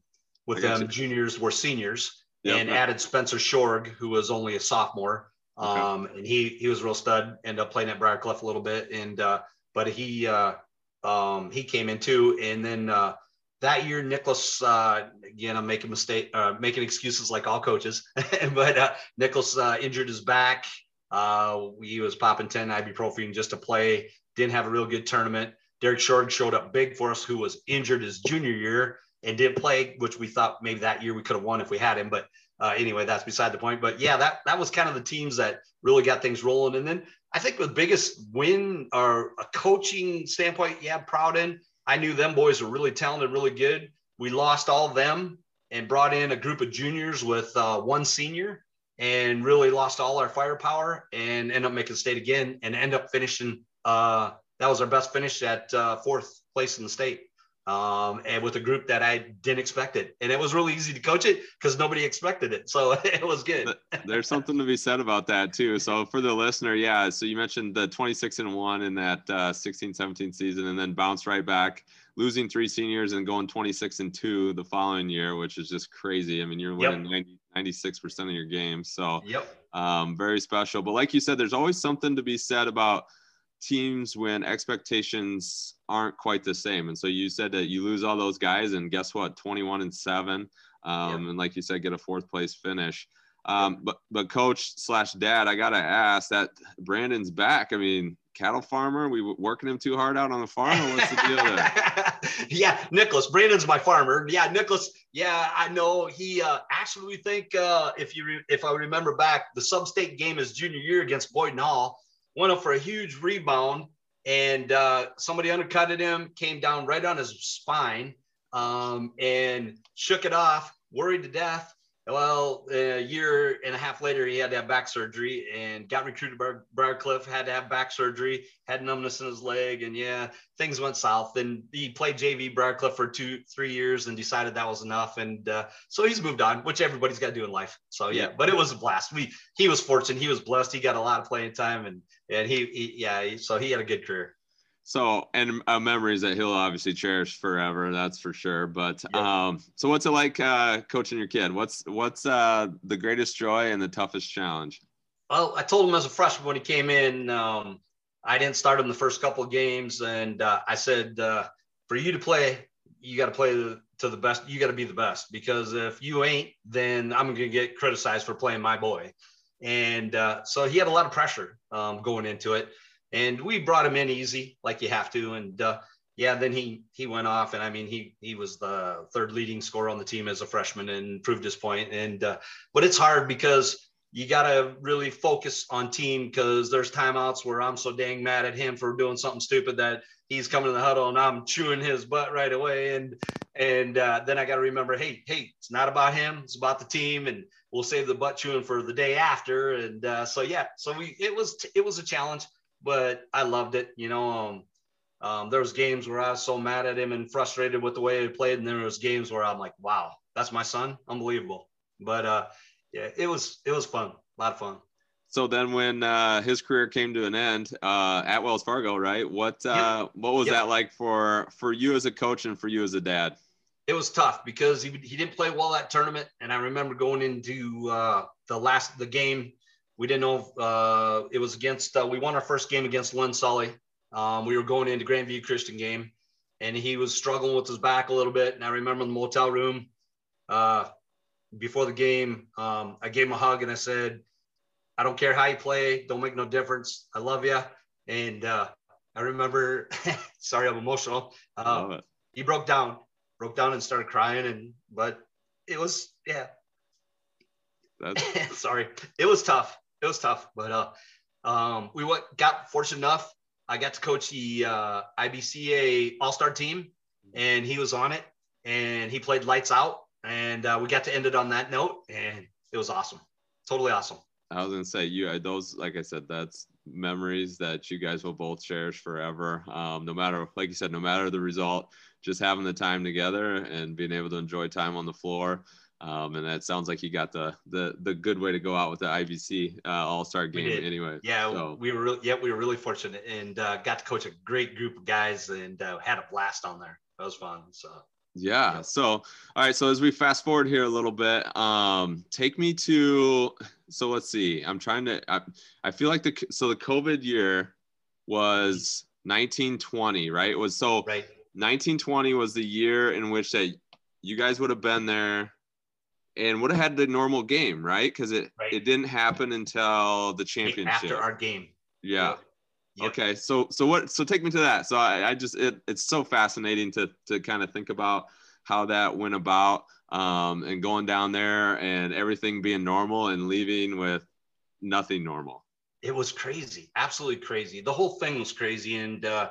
H: with them juniors were seniors yep, and added Spencer Shorg, who was only a sophomore. Okay. Um, and he he was a real stud. Ended up playing at Briarcliff a little bit, and uh, but he uh, um, he came in too. And then uh, that year, Nicholas uh, again, I'm making mistake, uh, making excuses like all coaches, but uh, Nicholas uh, injured his back. Uh, he was popping 10 ibuprofen just to play. Didn't have a real good tournament. Derek Shorg showed up big for us, who was injured his junior year and didn't play, which we thought maybe that year we could have won if we had him. But uh, anyway, that's beside the point. But yeah, that that was kind of the teams that really got things rolling. And then I think the biggest win or a coaching standpoint, yeah, Proudin. I knew them boys were really talented, really good. We lost all them and brought in a group of juniors with uh, one senior and really lost all our firepower and end up making state again and end up finishing. Uh, that was our best finish at uh, fourth place in the state um, and with a group that I didn't expect it. And it was really easy to coach it because nobody expected it. So it was good.
I: There's something to be said about that too. So for the listener, yeah. So you mentioned the 26 and one in that uh, 16, 17 season and then bounced right back, losing three seniors and going 26 and two the following year, which is just crazy. I mean, you're winning yep. 90, 96% of your games. So
H: yep.
I: um, very special. But like you said, there's always something to be said about – teams when expectations aren't quite the same. And so you said that you lose all those guys, and guess what? 21 and seven. Um, yep. And like you said, get a fourth place finish. Um, but but coach slash dad, I gotta ask that Brandon's back. I mean, cattle farmer. We working him too hard out on the farm. Or what's the deal there?
H: yeah, Nicholas. Brandon's my farmer. Yeah, Nicholas. Yeah, I know. He uh, actually, we think uh, if you re- if I remember back, the sub-state game is junior year against Boyden-Hull went up for a huge rebound, and uh, somebody undercutted him, came down right on his spine, um, and shook it off, worried to death. Well, a year and a half later, he had to have back surgery and got recruited by Briarcliff, had to have back surgery, had numbness in his leg. And yeah, things went south. And he played JV Briarcliff for two, three years and decided that was enough. And uh, so he's moved on, which everybody's got to do in life. So yeah, but it was a blast. We, he was fortunate. He was blessed. He got a lot of playing time and, and he, he yeah, so he had a good career.
I: So, and uh, memories that he'll obviously cherish forever. That's for sure. But yep. um, so what's it like uh, coaching your kid? What's what's uh, the greatest joy and the toughest challenge?
H: Well, I told him as a freshman when he came in, um, I didn't start him the first couple of games, and uh, I said, uh, for you to play, you got to play to the best. You got to be the best because if you ain't, then I'm going to get criticized for playing my boy. And uh, so he had a lot of pressure um, going into it and we brought him in easy, like you have to. And uh, yeah, then he he went off, and I mean he he was the third leading scorer on the team as a freshman and proved his point. And uh, but it's hard because you got to really focus on team because there's timeouts where I'm so dang mad at him for doing something stupid that he's coming to the huddle and I'm chewing his butt right away. And and uh, then I got to remember, hey, hey, it's not about him, it's about the team, and we'll save the butt chewing for the day after. And uh, so yeah, so we it was it was a challenge, but I loved it. You know, um, um, there was games where I was so mad at him and frustrated with the way he played, and there was games where I'm like, wow, that's my son, unbelievable. But uh, yeah, it was it was fun, a lot of fun.
I: So then, when uh, his career came to an end uh, at Wells Fargo, right? What uh, yep. what was yep. that like for for you as a coach and for you as a dad?
H: It was tough because he he didn't play well that tournament, and I remember going into uh, the last the game. We didn't know uh, it was against. Uh, we won our first game against Lynn Sully. Um, we were going into Grandview Christian game, and he was struggling with his back a little bit. And I remember in the motel room before the game, um, I gave him a hug and I said, I don't care how you play, don't make no difference. I love you. And uh, I remember, sorry, I'm emotional. Uh, he broke down, broke down and started crying. And but it was, yeah. sorry, it was tough. It was tough, but uh, um, we went, got fortunate enough. I got to coach the uh, IBCA All Star team, and he was on it, and he played lights out and uh, we got to end it on that note, and it was awesome, totally awesome.
I: I was gonna say you those like I said that's memories that you guys will both cherish forever. Um, no matter like you said, no matter the result, just having the time together and being able to enjoy time on the floor. Um, and that sounds like you got the the the good way to go out with the IBC uh, All Star game anyway.
H: Yeah, so. we were really, yeah we were really fortunate and uh, got to coach a great group of guys and uh, had a blast on there. That was fun. So
I: yeah. So, all right. So as we fast forward here a little bit, um, take me to. So let's see. I'm trying to. I, I feel like the so the COVID year was 1920, right? It was so.
H: Right.
I: 1920 was the year in which that you guys would have been there and would have had the normal game, right? Because it right. it didn't happen until the championship
H: after our game.
I: Yeah. Yep. Okay, so so what? So take me to that. So I, I just it, it's so fascinating to to kind of think about how that went about um, and going down there and everything being normal and leaving with nothing normal.
H: It was crazy, absolutely crazy. The whole thing was crazy, and uh,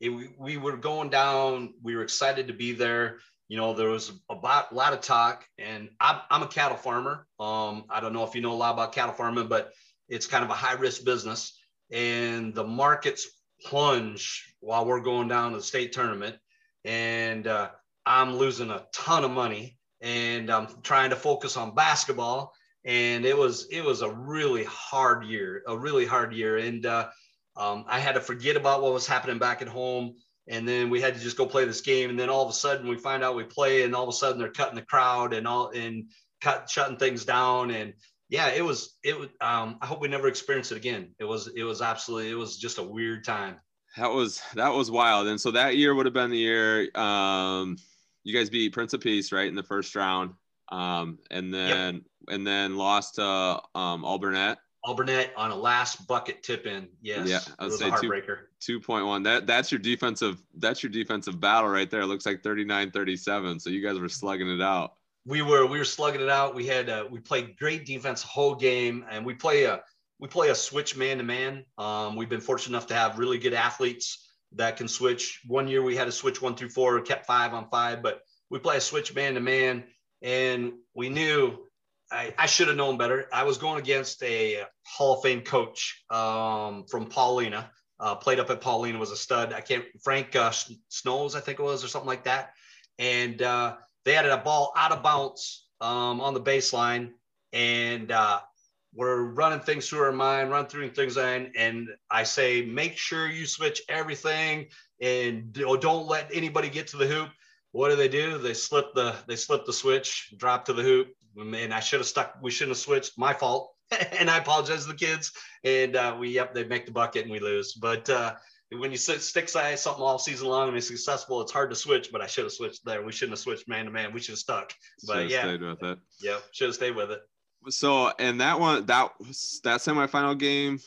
H: it, we, we were going down. We were excited to be there. You know, there was about a lot of talk, and I'm, I'm a cattle farmer. Um, I don't know if you know a lot about cattle farming, but it's kind of a high risk business and the markets plunge while we're going down to the state tournament and uh, i'm losing a ton of money and i'm trying to focus on basketball and it was it was a really hard year a really hard year and uh, um, i had to forget about what was happening back at home and then we had to just go play this game and then all of a sudden we find out we play and all of a sudden they're cutting the crowd and all and cut shutting things down and yeah, it was it was um I hope we never experience it again. It was it was absolutely it was just a weird time.
I: That was that was wild. And so that year would have been the year um you guys beat Prince of Peace, right, in the first round. Um and then yep. and then lost to um Alburnett.
H: Alburnett on a last bucket tip in. Yes. Yeah, I would say heartbreaker.
I: Two point one. That that's your defensive that's your defensive battle right there. It looks like 39-37. So you guys were slugging it out
H: we were we were slugging it out. We had uh, we played great defense whole game, and we play a we play a switch man to man. We've been fortunate enough to have really good athletes that can switch. One year we had a switch one through four, kept five on five, but we play a switch man to man, and we knew I, I should have known better. I was going against a Hall of Fame coach um, from Paullina. Uh, played up at Paullina, was a stud. I can't Frank uh, Snows, I think it was, or something like that. And uh, they had a ball out of bounds um, on the baseline, and uh, we're running things through our mind, run through things in, and I say, make sure you switch everything and don't let anybody get to the hoop. What do they do? They slip the they slip the switch, drop to the hoop, and I should have stuck. We shouldn't have switched. My fault, and I apologize to the kids. And uh, we yep, they make the bucket and we lose. But uh, when you stick size something all season long and it's successful, it's hard to switch. But I should have switched there. We shouldn't have switched man to man. We should have stuck. But yeah,
I: stayed with it.
H: Yeah, should have stayed with it.
I: So and that one that that semifinal game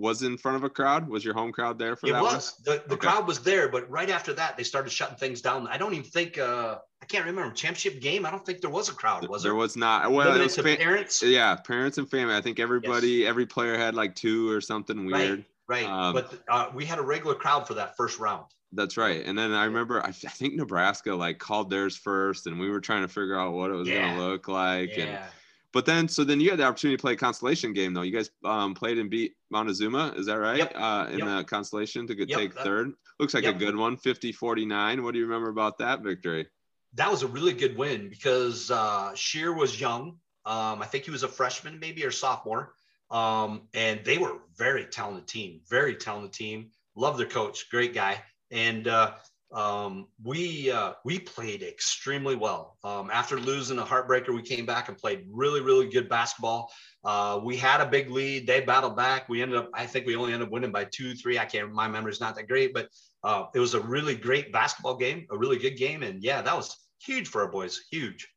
I: was in front of a crowd. Was your home crowd there for
H: it
I: that?
H: was
I: one?
H: the, the
I: Okay.
H: crowd was there, but right after that they started shutting things down. I don't even think uh, I can't remember championship game. I don't think there was a crowd. Was
I: there
H: there?
I: was not. Well, it was
H: to
I: fa-
H: parents.
I: yeah, parents and family. I think everybody, every player had like two or something weird.
H: Right, right.
I: Um,
H: but uh, we had a regular crowd for that first round.
I: That's right. And then I remember, I, I think Nebraska like called theirs first, and we were trying to figure out what it was
H: Yeah.
I: going to look like. And
H: Yeah.
I: But then, so then you had the opportunity to play a consolation game, though. You guys um, played and beat Montezuma, is that right?
H: Yep.
I: Uh, in
H: Yep.
I: the consolation to get,
H: Yep,
I: take third. Looks like a good one, 50 49. What do you remember about that victory?
H: that was a really good win because uh, Shear was young. Um, I think he was a freshman, maybe or sophomore. Um, and they were very talented team, very talented team. Love their coach, great guy. And uh, um, we uh, we played extremely well. Um, after losing a heartbreaker, we came back and played really, really good basketball. Uh, we had a big lead. They battled back. We ended up, I think we only ended up winning by two, three. I can't. My memory's not that great, but uh, it was a really great basketball game, a really good game, and yeah, that was huge for our boys. Huge.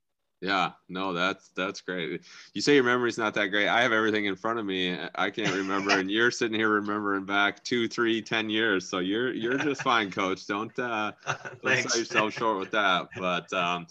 I: Yeah, no, that's that's great. You say your memory's not that great. I have everything in front of me. I can't remember, and you're sitting here remembering back two, three, ten years. So you're you're just fine, coach. Don't uh, don't sell yourself short with that. But um,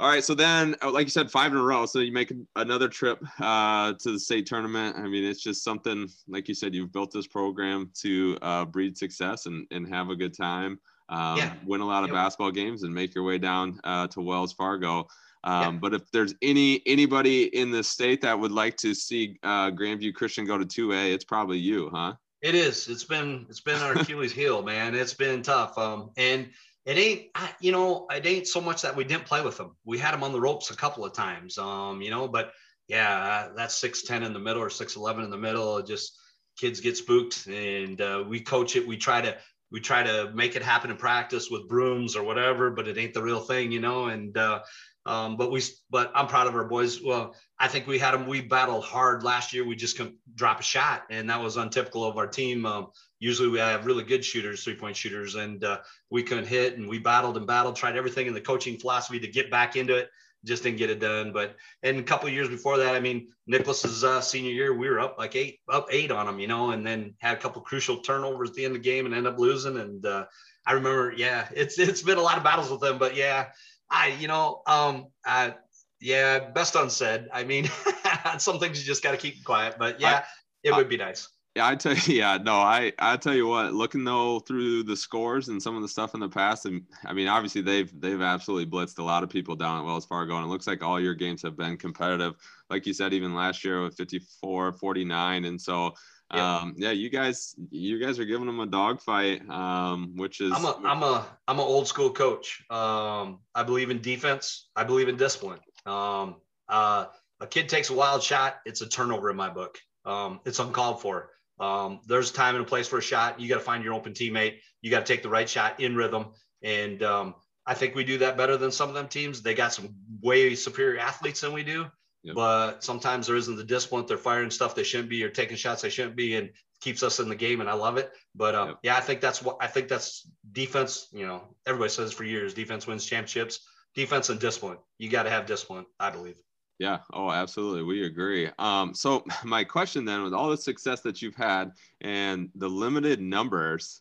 I: all right, so then, uh, like you said, five in a row. So you make another trip uh, to the state tournament. I mean, it's just something like you said. You've built this program to uh, breed success and and have a good time. Um,
H: Yeah.
I: Win a lot of basketball games and make your way down uh, to Wells Fargo. Um, But if there's any anybody in the state that would like to see uh, Grandview Christian go to 2A, it's probably you, huh?
H: It is. It's been it's been our Achilles heel, man. It's been tough. Um, and it ain't I, you know it ain't so much that we didn't play with them. We had them on the ropes a couple of times. Um, you know, but yeah, that's six ten in the middle or six eleven in the middle. Just kids get spooked, and uh, we coach it. We try to we try to make it happen in practice with brooms or whatever, but it ain't the real thing, you know. And uh, um, but we, but I'm proud of our boys. Well, I think we had them. We battled hard last year. We just couldn't drop a shot, and that was untypical of our team. Um, usually, we have really good shooters, three point shooters, and uh, we couldn't hit. And we battled and battled, tried everything in the coaching philosophy to get back into it. Just didn't get it done. But in a couple years before that, I mean, Nicholas's uh, senior year, we were up like eight, up eight on them, you know, and then had a couple crucial turnovers at the end of the game and end up losing. And uh, I remember, yeah, it's it's been a lot of battles with them, but yeah, I, you know, um, I, yeah, best unsaid. I mean, some things you just got to keep quiet, but yeah, it would be nice.
I: Yeah, I tell you, yeah, no, I I tell you what, looking though through the scores and some of the stuff in the past, and I mean, obviously they've they've absolutely blitzed a lot of people down at Wells Fargo, and it looks like all your games have been competitive. Like you said, even last year with 54, 49, and so.
H: Yeah.
I: Um, yeah, you guys, you guys are giving them a dogfight, um, which is
H: I'm a, I'm a, I'm an old school coach. Um, I believe in defense. I believe in discipline. Um, uh, a kid takes a wild shot. It's a turnover in my book. Um, it's uncalled for. Um, there's time and a place for a shot. You got to find your open teammate. You got to take the right shot in rhythm. And um, I think we do that better than some of them teams. They got some way superior athletes than we do.
I: Yep.
H: But sometimes there isn't the discipline. They're firing stuff they shouldn't be or taking shots they shouldn't be, and keeps us in the game. And I love it. But um,
I: Yep.
H: yeah, I think that's what I think that's defense. You know, everybody says for years, defense wins championships. Defense and discipline. You got to have discipline. I believe.
I: Yeah. Oh, absolutely. We agree. Um, so my question then, with all the success that you've had and the limited numbers,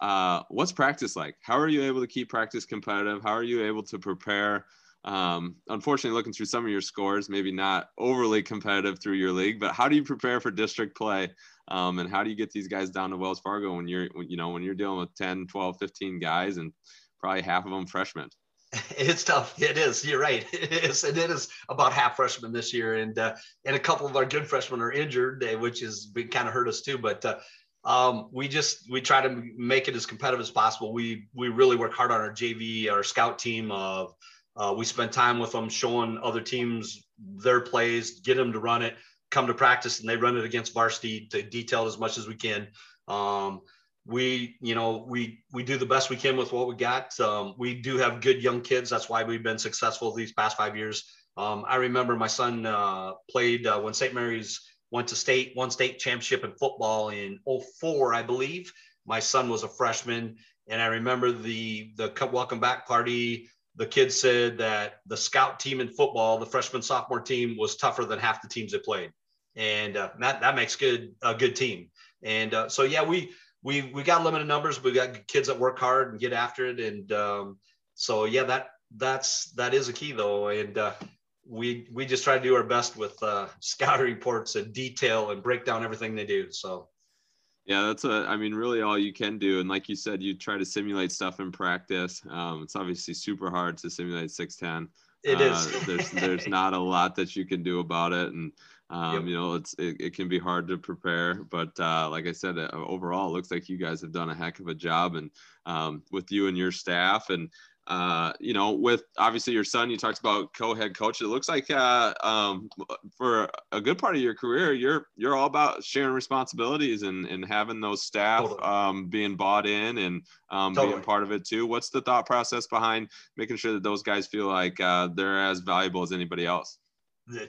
I: uh, what's practice like? How are you able to keep practice competitive? How are you able to prepare? Um, unfortunately, looking through some of your scores, maybe not overly competitive through your league, but how do you prepare for district play? Um, and how do you get these guys down to Wells Fargo when you're, you know, when you're dealing with 10, 12, 15 guys and probably half of them freshmen?
H: It's tough. It is. You're right. It is, and it is about half freshmen this year, and uh, and a couple of our good freshmen are injured, uh, which has been kind of hurt us too. But uh, um, we just we try to make it as competitive as possible. We we really work hard on our JV, our scout team. Of uh, we spend time with them, showing other teams their plays, get them to run it, come to practice, and they run it against varsity to detail as much as we can. Um, we you know we we do the best we can with what we got. Um, we do have good young kids. That's why we've been successful these past five years. Um, i remember my son uh, played uh, when st mary's went to state one state championship in football in 04 i believe. My son was a freshman and i remember the the welcome back party the kids said that the scout team in football the freshman sophomore team was tougher than half the teams they played and uh, that that makes good a good team And uh, so yeah, we we we got limited numbers. We got kids that work hard and get after it. And um, so yeah, that that's that is a key though. And uh, we we just try to do our best with uh, scouting reports and detail and break down everything they do. So
I: yeah, that's a, I mean, really all you can do. And like you said, you try to simulate stuff in practice. Um, it's obviously super hard to simulate 610.
H: It uh, is.
I: there's, there's not a lot that you can do about it. And, um, yep. you know, it's, it, it, can be hard to prepare, but, uh, like I said, uh, overall, it looks like you guys have done a heck of a job and, um, with you and your staff and, uh, you know, with obviously your son, you talked about co-head coach. It looks like uh, um, for a good part of your career, you're you're all about sharing responsibilities and, and having those staff totally. um, being bought in and um, totally. being part of it too. What's the thought process behind making sure that those guys feel like uh, they're as valuable as anybody else?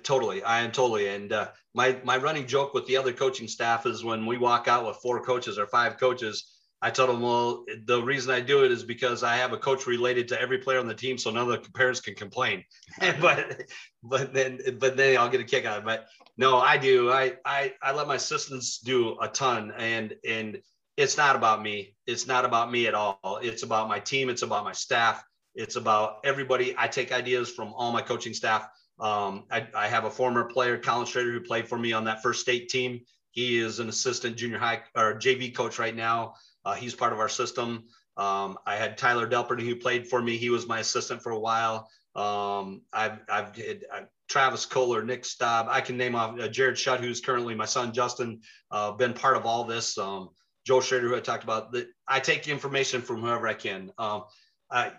H: Totally, I am totally. And uh, my my running joke with the other coaching staff is when we walk out with four coaches or five coaches I told him, well, the reason I do it is because I have a coach related to every player on the team, so none of the parents can complain. but but then but then I'll get a kick out of it. But no, I do. I I I let my assistants do a ton, and and it's not about me. It's not about me at all. It's about my team. It's about my staff. It's about everybody. I take ideas from all my coaching staff. Um, I, I have a former player, Colin Schrader, who played for me on that first state team. He is an assistant junior high or JV coach right now. Uh, he's part of our system. Um, I had Tyler Delpert who played for me. He was my assistant for a while. Um, I've, I've, I've, Travis Kohler, Nick Staub. I can name off uh, Jared Shutt, who's currently my son Justin, uh, been part of all this. Um, Joe Schrader, who I talked about. I take information from whoever I can. Um,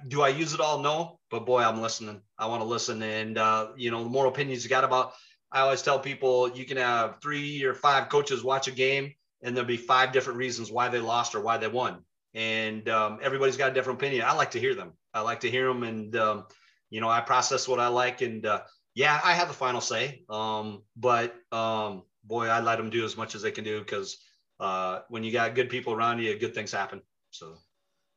H: do I use it all? No, but boy, I'm listening. I want to listen, and uh, you know, the more opinions you got about. I always tell people you can have three or five coaches watch a game and there'll be five different reasons why they lost or why they won. And um, everybody's got a different opinion. I like to hear them. I like to hear them, and um, you know, I process what I like. And uh, yeah, I have the final say. Um, but um, boy, I let them do as much as they can do because uh, when you got good people around you, good things happen. So.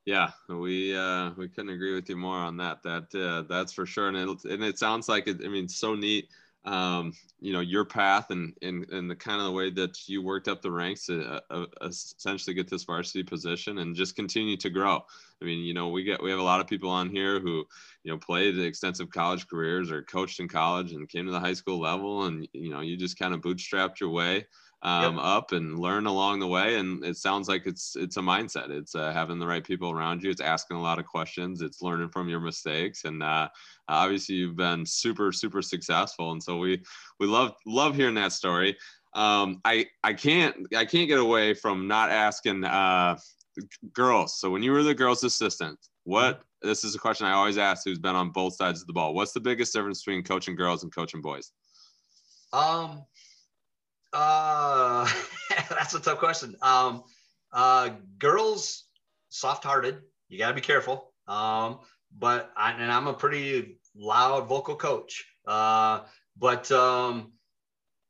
I: Yeah, we uh, we couldn't agree with you more on that. That uh, that's for sure, and it and it sounds like it. I mean, so neat um, you know your path and, and and the kind of the way that you worked up the ranks to uh, uh, essentially get this varsity position and just continue to grow. I mean, you know, we get we have a lot of people on here who you know played extensive college careers or coached in college and came to the high school level, and you know, you just kind of bootstrapped your way um, yep. up and learn along the way. And it sounds like it's it's a mindset. It's uh, having the right people around you. It's asking a lot of questions. It's learning from your mistakes. And uh, obviously, you've been super super successful. And so we we love love hearing that story. Um, I I can't I can't get away from not asking uh, girls. So when you were the girls' assistant, what this is a question I always ask who's been on both sides of the ball. What's the biggest difference between coaching girls and coaching boys?
H: Um, uh, that's a tough question. Um, uh, girls, soft-hearted. You got to be careful. Um, but I, and I'm a pretty loud vocal coach. Uh, but um,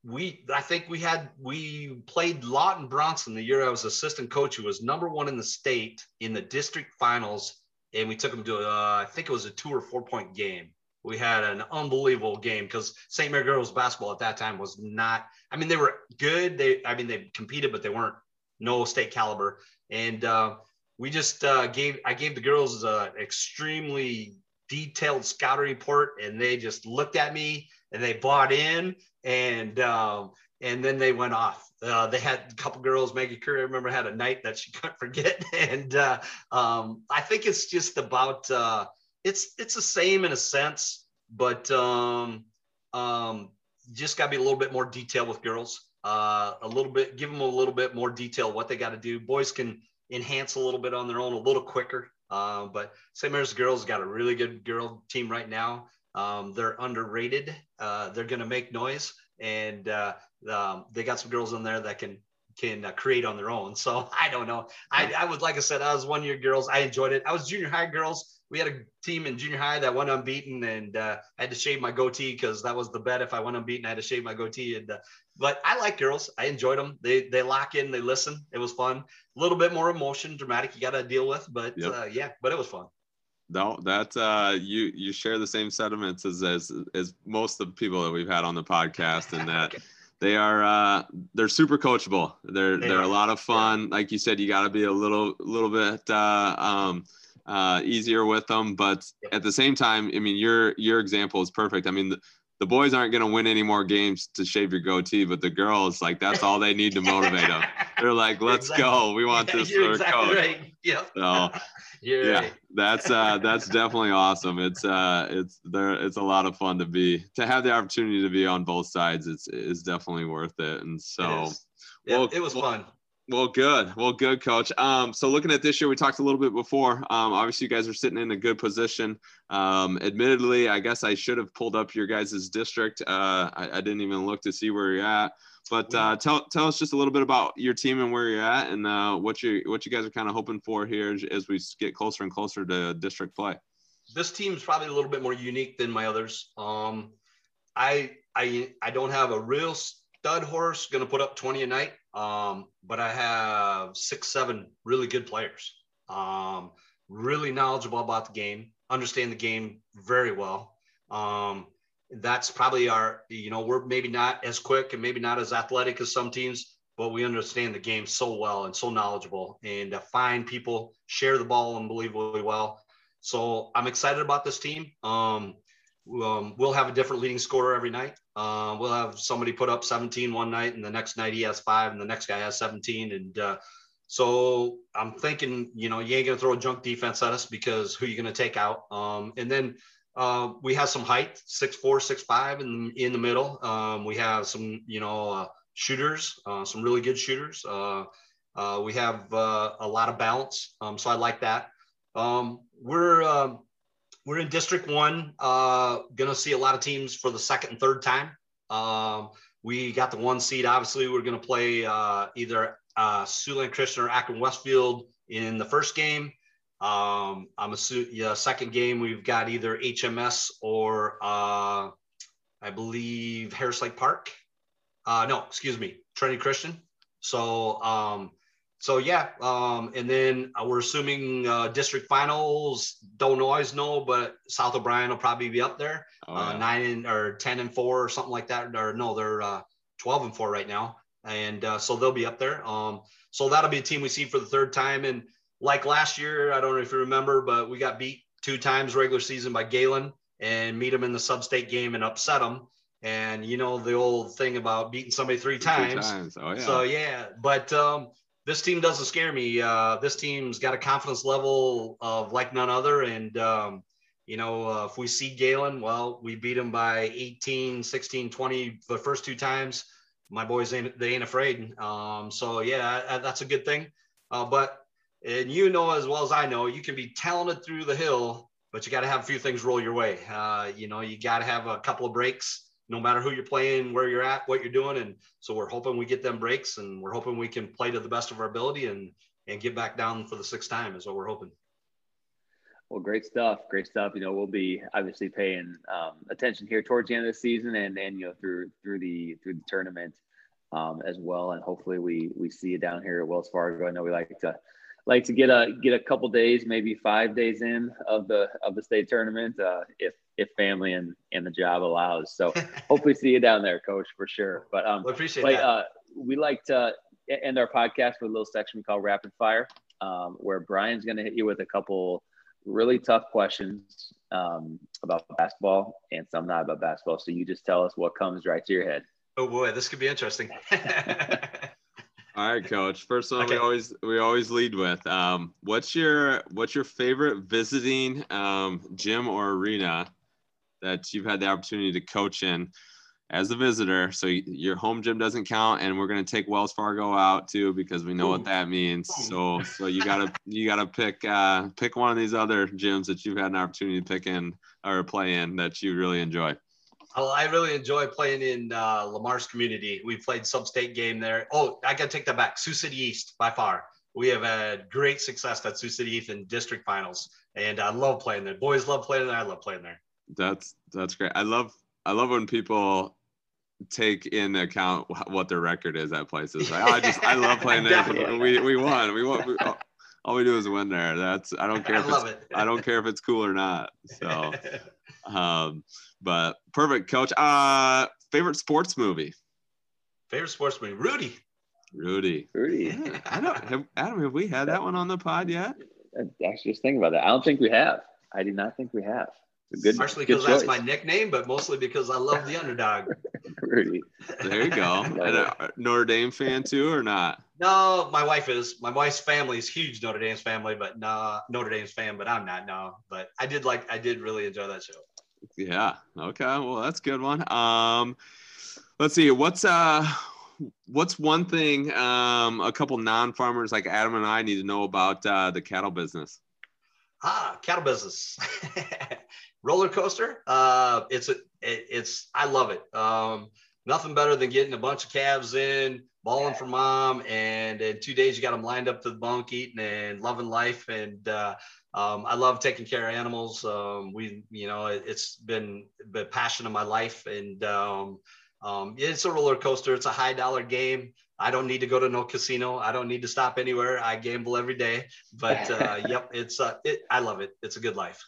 H: we, I think we had we played Lawton Bronson the year I was assistant coach, who was number one in the state in the district finals, and we took them to uh, I think it was a two or four point game we had an unbelievable game because St. Mary girls basketball at that time was not. I mean, they were good. They, I mean, they competed, but they weren't no state caliber. And uh, we just uh, gave. I gave the girls an extremely detailed scouting report, and they just looked at me and they bought in, and um, and then they went off. Uh, they had a couple girls. Maggie Curry, I remember, had a night that she couldn't forget, and uh, um, I think it's just about uh, it's it's the same in a sense, but um, um, just got to be a little bit more detailed with girls. Uh, a little bit, give them a little bit more detail what they got to do. Boys can enhance a little bit on their own, a little quicker. Uh, but same as girls, got a really good girl team right now. Um, they're underrated. Uh, they're going to make noise, and uh, um, they got some girls in there that can can uh, create on their own. So I don't know. I, I was like I said, I was one year girls. I enjoyed it. I was junior high girls we had a team in junior high that went unbeaten, and uh, I had to shave my goatee because that was the bet. If I went unbeaten, I had to shave my goatee. And uh, but I like girls. I enjoyed them. They they lock in, they listen. It was fun. A little bit more emotion, dramatic. You got to deal with, but yep. uh, yeah, but it was fun.
I: No, that uh, you you share the same sentiments as as as most of the people that we've had on the podcast, and that. okay they are uh, they're super coachable. They're
H: They
I: they're
H: are.
I: a lot of fun. Like you said, you got to be a little little bit uh, um, uh, easier with them, but
H: Yep.
I: at the same time, I mean, your your example is perfect. I mean, the, the boys aren't going to win any more games to shave your goatee, but the girls, like, that's all they need to motivate them. They're like, let's
H: Exactly.
I: go. We want
H: Yeah,
I: this for
H: exactly
I: coach.
H: right. Yep.
I: So yeah,
H: right.
I: that's uh, that's definitely awesome. It's uh, it's there. It's a lot of fun to be to have the opportunity to be on both sides. It's is definitely worth it. And so,
H: It. Yeah,
I: well,
H: it was
I: well,
H: fun.
I: well, good. Well, good, coach. Um, so looking at this year, we talked a little bit before. Um, obviously, you guys are sitting in a good position. Um, admittedly, I guess I should have pulled up your guys' district. Uh, I, I didn't even look to see where you're at. But uh, tell tell us just a little bit about your team and where you're at, and uh, what you what you guys are kind of hoping for here as, as we get closer and closer to district play.
H: this team's probably a little bit more unique than my others. Um, I I I don't have a real stud horse going to put up 20 a night, um, but I have six seven really good players, um, really knowledgeable about the game, understand the game very well. Um, that's probably our you know we're maybe not as quick and maybe not as athletic as some teams. But we understand the game so well and so knowledgeable, and to find people share the ball unbelievably well. So I'm excited about this team. Um, um, we'll have a different leading scorer every night. Uh, we'll have somebody put up 17 one night, and the next night he has five, and the next guy has 17. And uh, so I'm thinking, you know, you ain't gonna throw a junk defense at us because who you gonna take out? Um, and then uh, we have some height, six four, six five in in the middle. Um, we have some, you know, uh, shooters, uh, some really good shooters. Uh, uh, we have a lot of balance, um, so I like that. Um, we're um, we're in District One. Gonna see a lot of teams for the second and third time. Um, we got the one seed. Obviously, we're gonna play either uh, Siouxland Christian or Akron Westfield in the first game. Um, I'm assuming yeah, second game we've got either HMS or uh, I believe Harris Lake Park. Uh, no, excuse me, Trinity Christian. So um, so yeah, um, and then uh, we're assuming uh, district finals. Don't always know, but South O'Brien will probably be up there,
I: Oh,
H: uh,
I: yeah.
H: nine and or ten and four or something like that. Or no, they're uh, twelve and four right now, and uh, so they'll be up there. Um, so that'll be a team we see for the third time. And like last year, I don't know if you remember, but we got beat two times regular season by Gehlen and meet them in the sub-state game and upset them. And you know the old thing about beating somebody three times.
I: times. Oh yeah.
H: So yeah, but um, this team doesn't scare me. Uh, this team's got a confidence level of like none other, and um, you know uh, if we see Gehlen, well, we beat him by 18, 16, 20 the first two times. My boys ain't they ain't afraid. Um, so yeah, I- I- that's a good thing. Uh, but and you know as well as I know, you can be talented through the hill, but you got to have a few things roll your way. Uh, you know, you got to have a couple of breaks no matter who you're playing, where you're at, what you're doing. And so we're hoping we get them breaks and we're hoping we can play to the best of our ability and, and get back down for the sixth time is what we're hoping.
A: Well, great stuff. Great stuff. You know, we'll be obviously paying um, attention here towards the end of the season and, and you know through through the through the tournament um, as well. And hopefully we we see you down here at Wells Fargo. I know we like to like to get a get a couple days, maybe five days in of the of the state tournament, uh, if if family and and the job allows. So hopefully see you down there, Coach, for sure. But um,
H: I appreciate
A: like,
H: that.
A: uh, we like to end our podcast with a little section we call rapid fire, um, where Brian's going to hit you with a couple really tough questions um, about basketball and some not about basketball. So you just tell us what comes right to your head.
H: oh boy, this could be interesting.
I: All right, coach. First one we always we always lead with. Um, what's your what's your favorite visiting um, gym or arena that you've had the opportunity to coach in as a visitor? So your home gym doesn't count, and we're gonna take Wells Fargo out too because we know what that means. So so you gotta you gotta pick uh, pick one of these other gyms that you've had an opportunity to pick in or play in that you really enjoy.
H: I really enjoy playing in uh, Le Mars community. We played sub-state game there. Oh, I got to take that back. Sioux City East by far. We have had great success at Sioux City East in district finals, and I love playing there. Boys love playing there. I love playing there.
I: That's that's great. I love I love when people take in account what their record is at places. Like, oh, I just I love playing there. We we won. We won. We, all- all we do is win there. That's I don't care
H: I
I: if
H: love
I: it's,
H: it.
I: I don't care if it's cool or not. So, um, but perfect, coach. Uh, favorite sports movie.
H: Favorite sportsman, Rudy.
I: Rudy.
A: Rudy.
I: Yeah, I don't have Adam. Have we had that one on the pod yet?
A: I was just thinking about that. I don't think we have. I do not think we have. Good,
H: Partially
A: good
H: because that's my nickname, but mostly because I love the underdog.
A: Rudy.
I: There you go. and a Notre Dame fan too, or not?
H: No, my wife is. My wife's family is huge Notre Dame's family, but no Notre Dame's fan, but I'm not. No, but I did like. I did really enjoy that show.
I: Yeah. Okay. Well, that's good one. Um, let's see. What's uh, what's one thing um a couple non-farmers like Adam and I need to know about uh, the cattle business?
H: Ah, cattle business, roller coaster. Uh, it's a, it, it's. I love it. Um, nothing better than getting a bunch of calves in, balling for mom, and in two days you got them lined up to the bunk, eating and loving life. And uh, um, I love taking care of animals. Um, we, you know, it, has been the passion of my life, and um, um, it's a roller coaster. It's a high dollar game. I don't need to go to no casino. I don't need to stop anywhere. I gamble every day. But uh, yep, it's uh, it, I love it. It's a good life.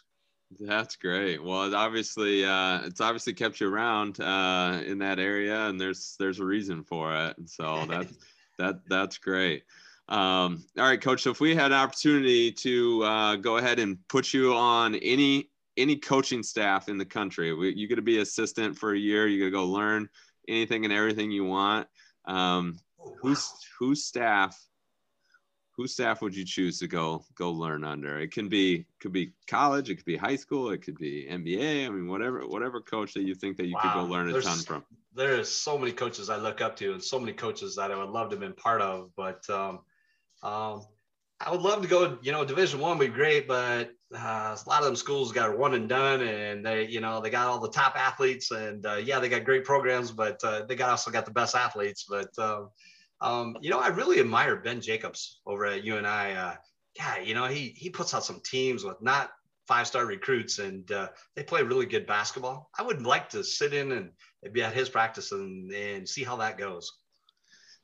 I: That's great. Well, it obviously, uh, it's obviously kept you around uh, in that area, and there's there's a reason for it. And so that's that that's great. Um, all right, coach. So if we had an opportunity to uh, go ahead and put you on any any coaching staff in the country, we, you get to be assistant for a year. You got to go learn anything and everything you want. Um, who's whose staff whose staff would you choose to go go learn under it can be could be college it could be high school it could be nba i mean whatever whatever coach that you think that you wow. could go learn a
H: There's,
I: ton from
H: there's so many coaches i look up to and so many coaches that i would love to have been part of but um, um, i would love to go you know division one would be great but uh, a lot of them schools got one and done and they you know they got all the top athletes and uh, yeah they got great programs but uh, they got also got the best athletes but um, um, you know, I really admire Ben Jacobson over at UNI. Uh, yeah, you know, he he puts out some teams with not five star recruits, and uh, they play really good basketball. I would like to sit in and be at his practice and and see how that goes.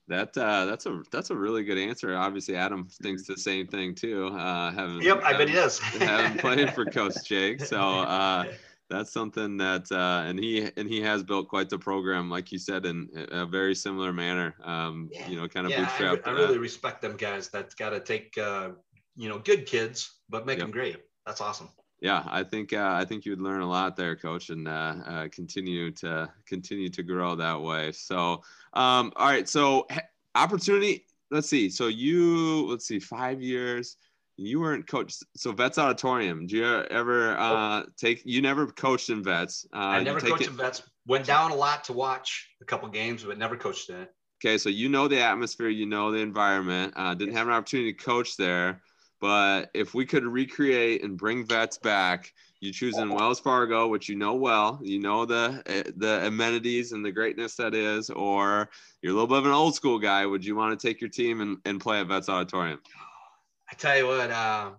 I: That uh, that's a that's a really good answer. Obviously, Adam thinks the same thing too. Uh, having
H: yep, I bet he does.
I: having played for Coach Jake, so uh, that's something that uh, and he and he has built quite the program like you said in a very similar manner um,
H: yeah.
I: you know kind of
H: yeah,
I: bootstrap
H: I, I really respect them guys that got to take uh, you know good kids but make yep. them great that's awesome
I: yeah i think uh, i think you'd learn a lot there coach and uh, uh, continue to continue to grow that way so um, all right so opportunity let's see so you let's see five years you weren't coached. So Vets Auditorium, do you ever uh, take? You never coached in Vets. Uh,
H: I never coached it? in Vets. Went down a lot to watch a couple games, but never coached in it.
I: Okay, so you know the atmosphere, you know the environment. Uh, didn't have an opportunity to coach there, but if we could recreate and bring Vets back, you choose in Wells Fargo, which you know well, you know the eh, the amenities and the greatness that is, or you're a little bit of an old school guy. Would you want to take your team and, and play at Vets Auditorium?
H: I tell you what, uh,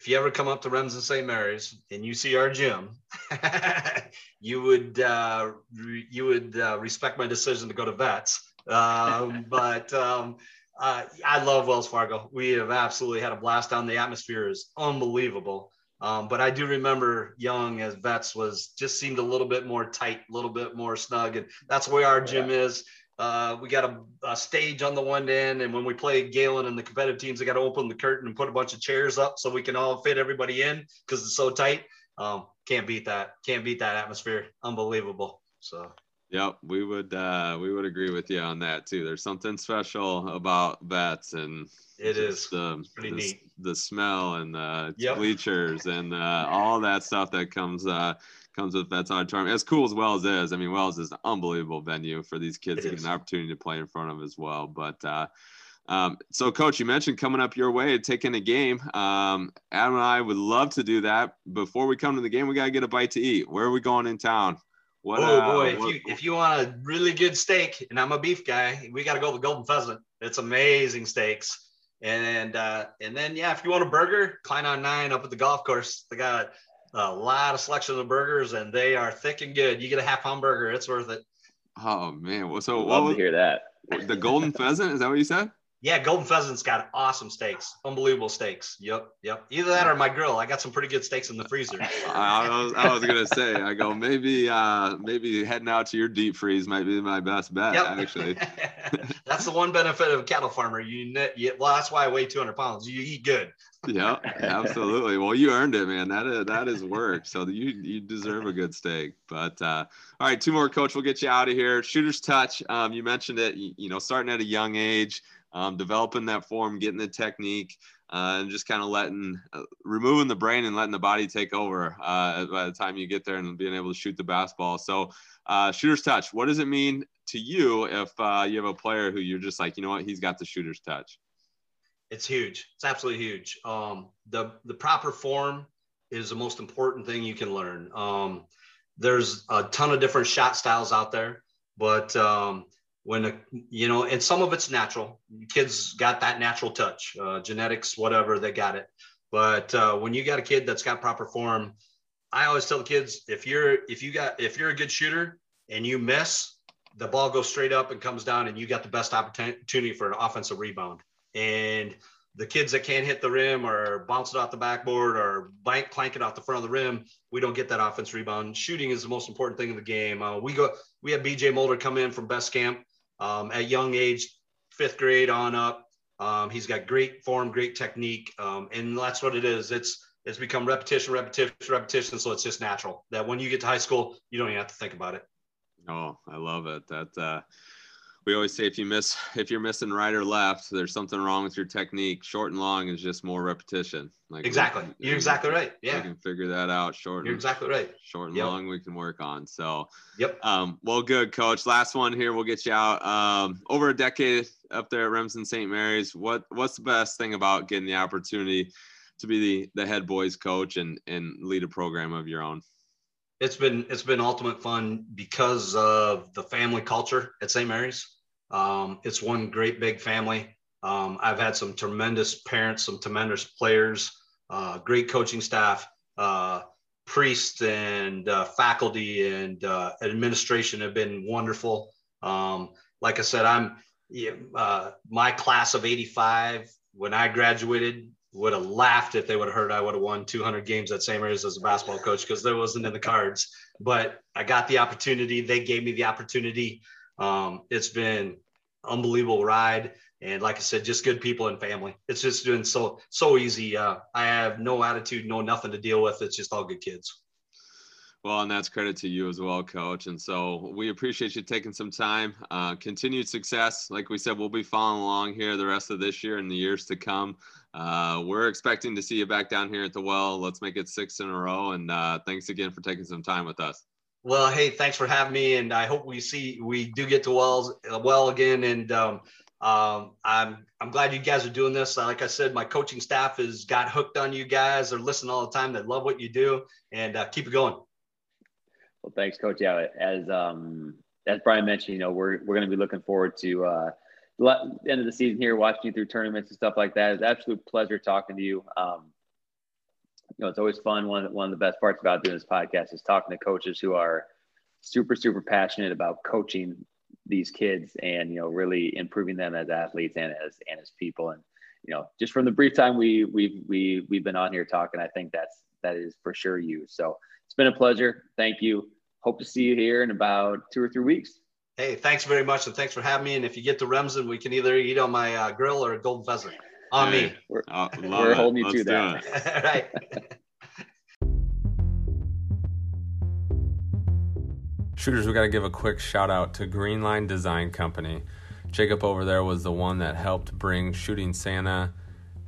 H: if you ever come up to Remsen St. Mary's and you see our gym, you would uh, re- you would uh, respect my decision to go to Vets. Um, but um, uh, I love Wells Fargo. We have absolutely had a blast down. The atmosphere is unbelievable. Um, but I do remember Young as Vets was just seemed a little bit more tight, a little bit more snug, and that's where our gym yeah. is. Uh, we got a, a, stage on the one end, and when we play Gehlen and the competitive teams, they got to open the curtain and put a bunch of chairs up so we can all fit everybody in because it's so tight. Um, can't beat that. Can't beat that atmosphere. Unbelievable. So.
I: Yep, we would uh, we would agree with you on that too. There's something special about vets and
H: it is
I: the
H: pretty
I: the,
H: neat.
I: the smell and the
H: Yep.
I: bleachers and uh, all that stuff that comes uh, comes with Vets Auditorium. As cool as Wells is, I mean, Wells is an unbelievable venue for these kids
H: It
I: to get an opportunity to play in front of as well. But uh, um, so, Coach, you mentioned coming up your way, and taking a game. Um, Adam and I would love to do that. Before we come to the game, we got to get a bite to eat. Where are we going in town? What,
H: oh
I: uh,
H: boy,
I: what-
H: if you if you want a really good steak, and I'm a beef guy, we got to go with Golden Pheasant. It's amazing steaks. And uh, and then yeah, if you want a burger, Klein on Nine up at the golf course, they got a lot of selection of burgers, and they are thick and good. You get a half pound burger, it's worth it.
I: oh man, well, so what
A: Love
I: was
A: to hear that.
I: the golden pheasant? Is that what you said?
H: Yeah, Golden Pheasant's got awesome steaks, unbelievable steaks. Yep, yep. Either that or my grill. I got some pretty good steaks in the freezer.
I: I, was, I was gonna say, I go maybe uh, maybe heading out to your deep freeze might be my best bet. Yep. Actually,
H: that's the one benefit of a cattle farmer. You, you well, that's why I weigh 200 pounds. You eat good.
I: yeah, absolutely. Well, you earned it, man. That is that is work. So you you deserve a good steak. But uh, all right, two more, coach. We'll get you out of here. Shooter's touch. Um, you mentioned it. You, you know, starting at a young age um, developing that form, getting the technique, uh, and just kind of letting, uh, removing the brain and letting the body take over uh, by the time you get there and being able to shoot the basketball. So, uh, shooter's touch, what does it mean to you if uh, you have a player who you're just like, you know what, he's got the shooter's touch?
H: It's huge. It's absolutely huge. Um, the the proper form is the most important thing you can learn. Um, there's a ton of different shot styles out there, but um, when a, you know and some of it's natural kids got that natural touch uh, genetics whatever they got it but uh, when you got a kid that's got proper form i always tell the kids if you're if you got if you're a good shooter and you miss the ball goes straight up and comes down and you got the best opportunity for an offensive rebound and the kids that can't hit the rim or bounce it off the backboard or bank plank it off the front of the rim, we don't get that offense rebound. Shooting is the most important thing in the game. Uh, we go, we have BJ Mulder come in from Best Camp um, at young age, fifth grade on up. Um, he's got great form, great technique, um, and that's what it is. It's it's become repetition, repetition, repetition. So it's just natural that when you get to high school, you don't even have to think about it.
I: Oh, I love it. That uh, we always say if you miss if you're missing right or left, there's something wrong with your technique. Short and long is just more repetition.
H: Like exactly, we, you're exactly right. Yeah,
I: we can figure that out. Short.
H: You're exactly right.
I: Short and yep. long, we can work on. So.
H: Yep.
I: Um, well, good, coach. Last one here. We'll get you out. Um, over a decade up there at Remsen St. Mary's. What What's the best thing about getting the opportunity to be the the head boys coach and and lead a program of your own?
H: it's been it's been ultimate fun because of the family culture at St. Mary's. Um, it's one great big family. Um, I've had some tremendous parents, some tremendous players, uh, great coaching staff, uh, priests and uh, faculty and uh, administration have been wonderful. Um, like I said, I'm uh, my class of '85 when I graduated would have laughed if they would have heard I would have won 200 games at St. Mary's as a basketball coach because there wasn't in the cards. But I got the opportunity. They gave me the opportunity. Um, it's been unbelievable ride, and like I said, just good people and family. It's just been so so easy. Uh, I have no attitude, no nothing to deal with. It's just all good kids.
I: Well, and that's credit to you as well, coach. And so we appreciate you taking some time. Uh, continued success. Like we said, we'll be following along here the rest of this year and the years to come. Uh, we're expecting to see you back down here at the well. Let's make it six in a row. And uh, thanks again for taking some time with us.
H: Well, hey, thanks for having me. And I hope we see, we do get to wells uh, well again. And um, um, I'm I'm glad you guys are doing this. Like I said, my coaching staff has got hooked on you guys. They're listening all the time. They love what you do, and uh, keep it going.
A: Well, thanks, Coach. Yeah, as um, as Brian mentioned, you know, we're we're going to be looking forward to uh, the end of the season here, watching you through tournaments and stuff like that. It's absolute pleasure talking to you. Um, you know, it's always fun. One of, the, one of the best parts about doing this podcast is talking to coaches who are super, super passionate about coaching these kids and, you know, really improving them as athletes and as, and as people. And, you know, just from the brief time we, we've, we, we've been on here talking, I think that's, that is for sure you. So it's been a pleasure. Thank you. Hope to see you here in about two or three weeks.
H: Hey, thanks very much, and thanks for having me. And if you get to Remsen, we can either eat on my uh, grill or a golden pheasant on hey, me.
A: We're, uh, we're holding you to that.
H: right.
I: Shooters, we got to give a quick shout out to Greenline Design Company. Jacob over there was the one that helped bring Shooting Santa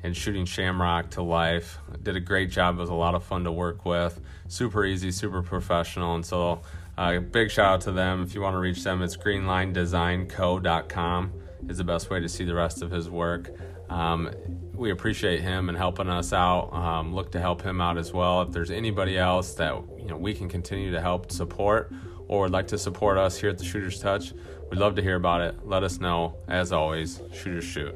I: and Shooting Shamrock to life. Did a great job. It was a lot of fun to work with. Super easy, super professional. And so, uh, big shout out to them. If you want to reach them, it's greenlinedesignco.com is the best way to see the rest of his work. Um, we appreciate him and helping us out. Um, look to help him out as well. If there's anybody else that you know we can continue to help support or would like to support us here at the Shooters Touch, we'd love to hear about it. Let us know. As always, shooters shoot.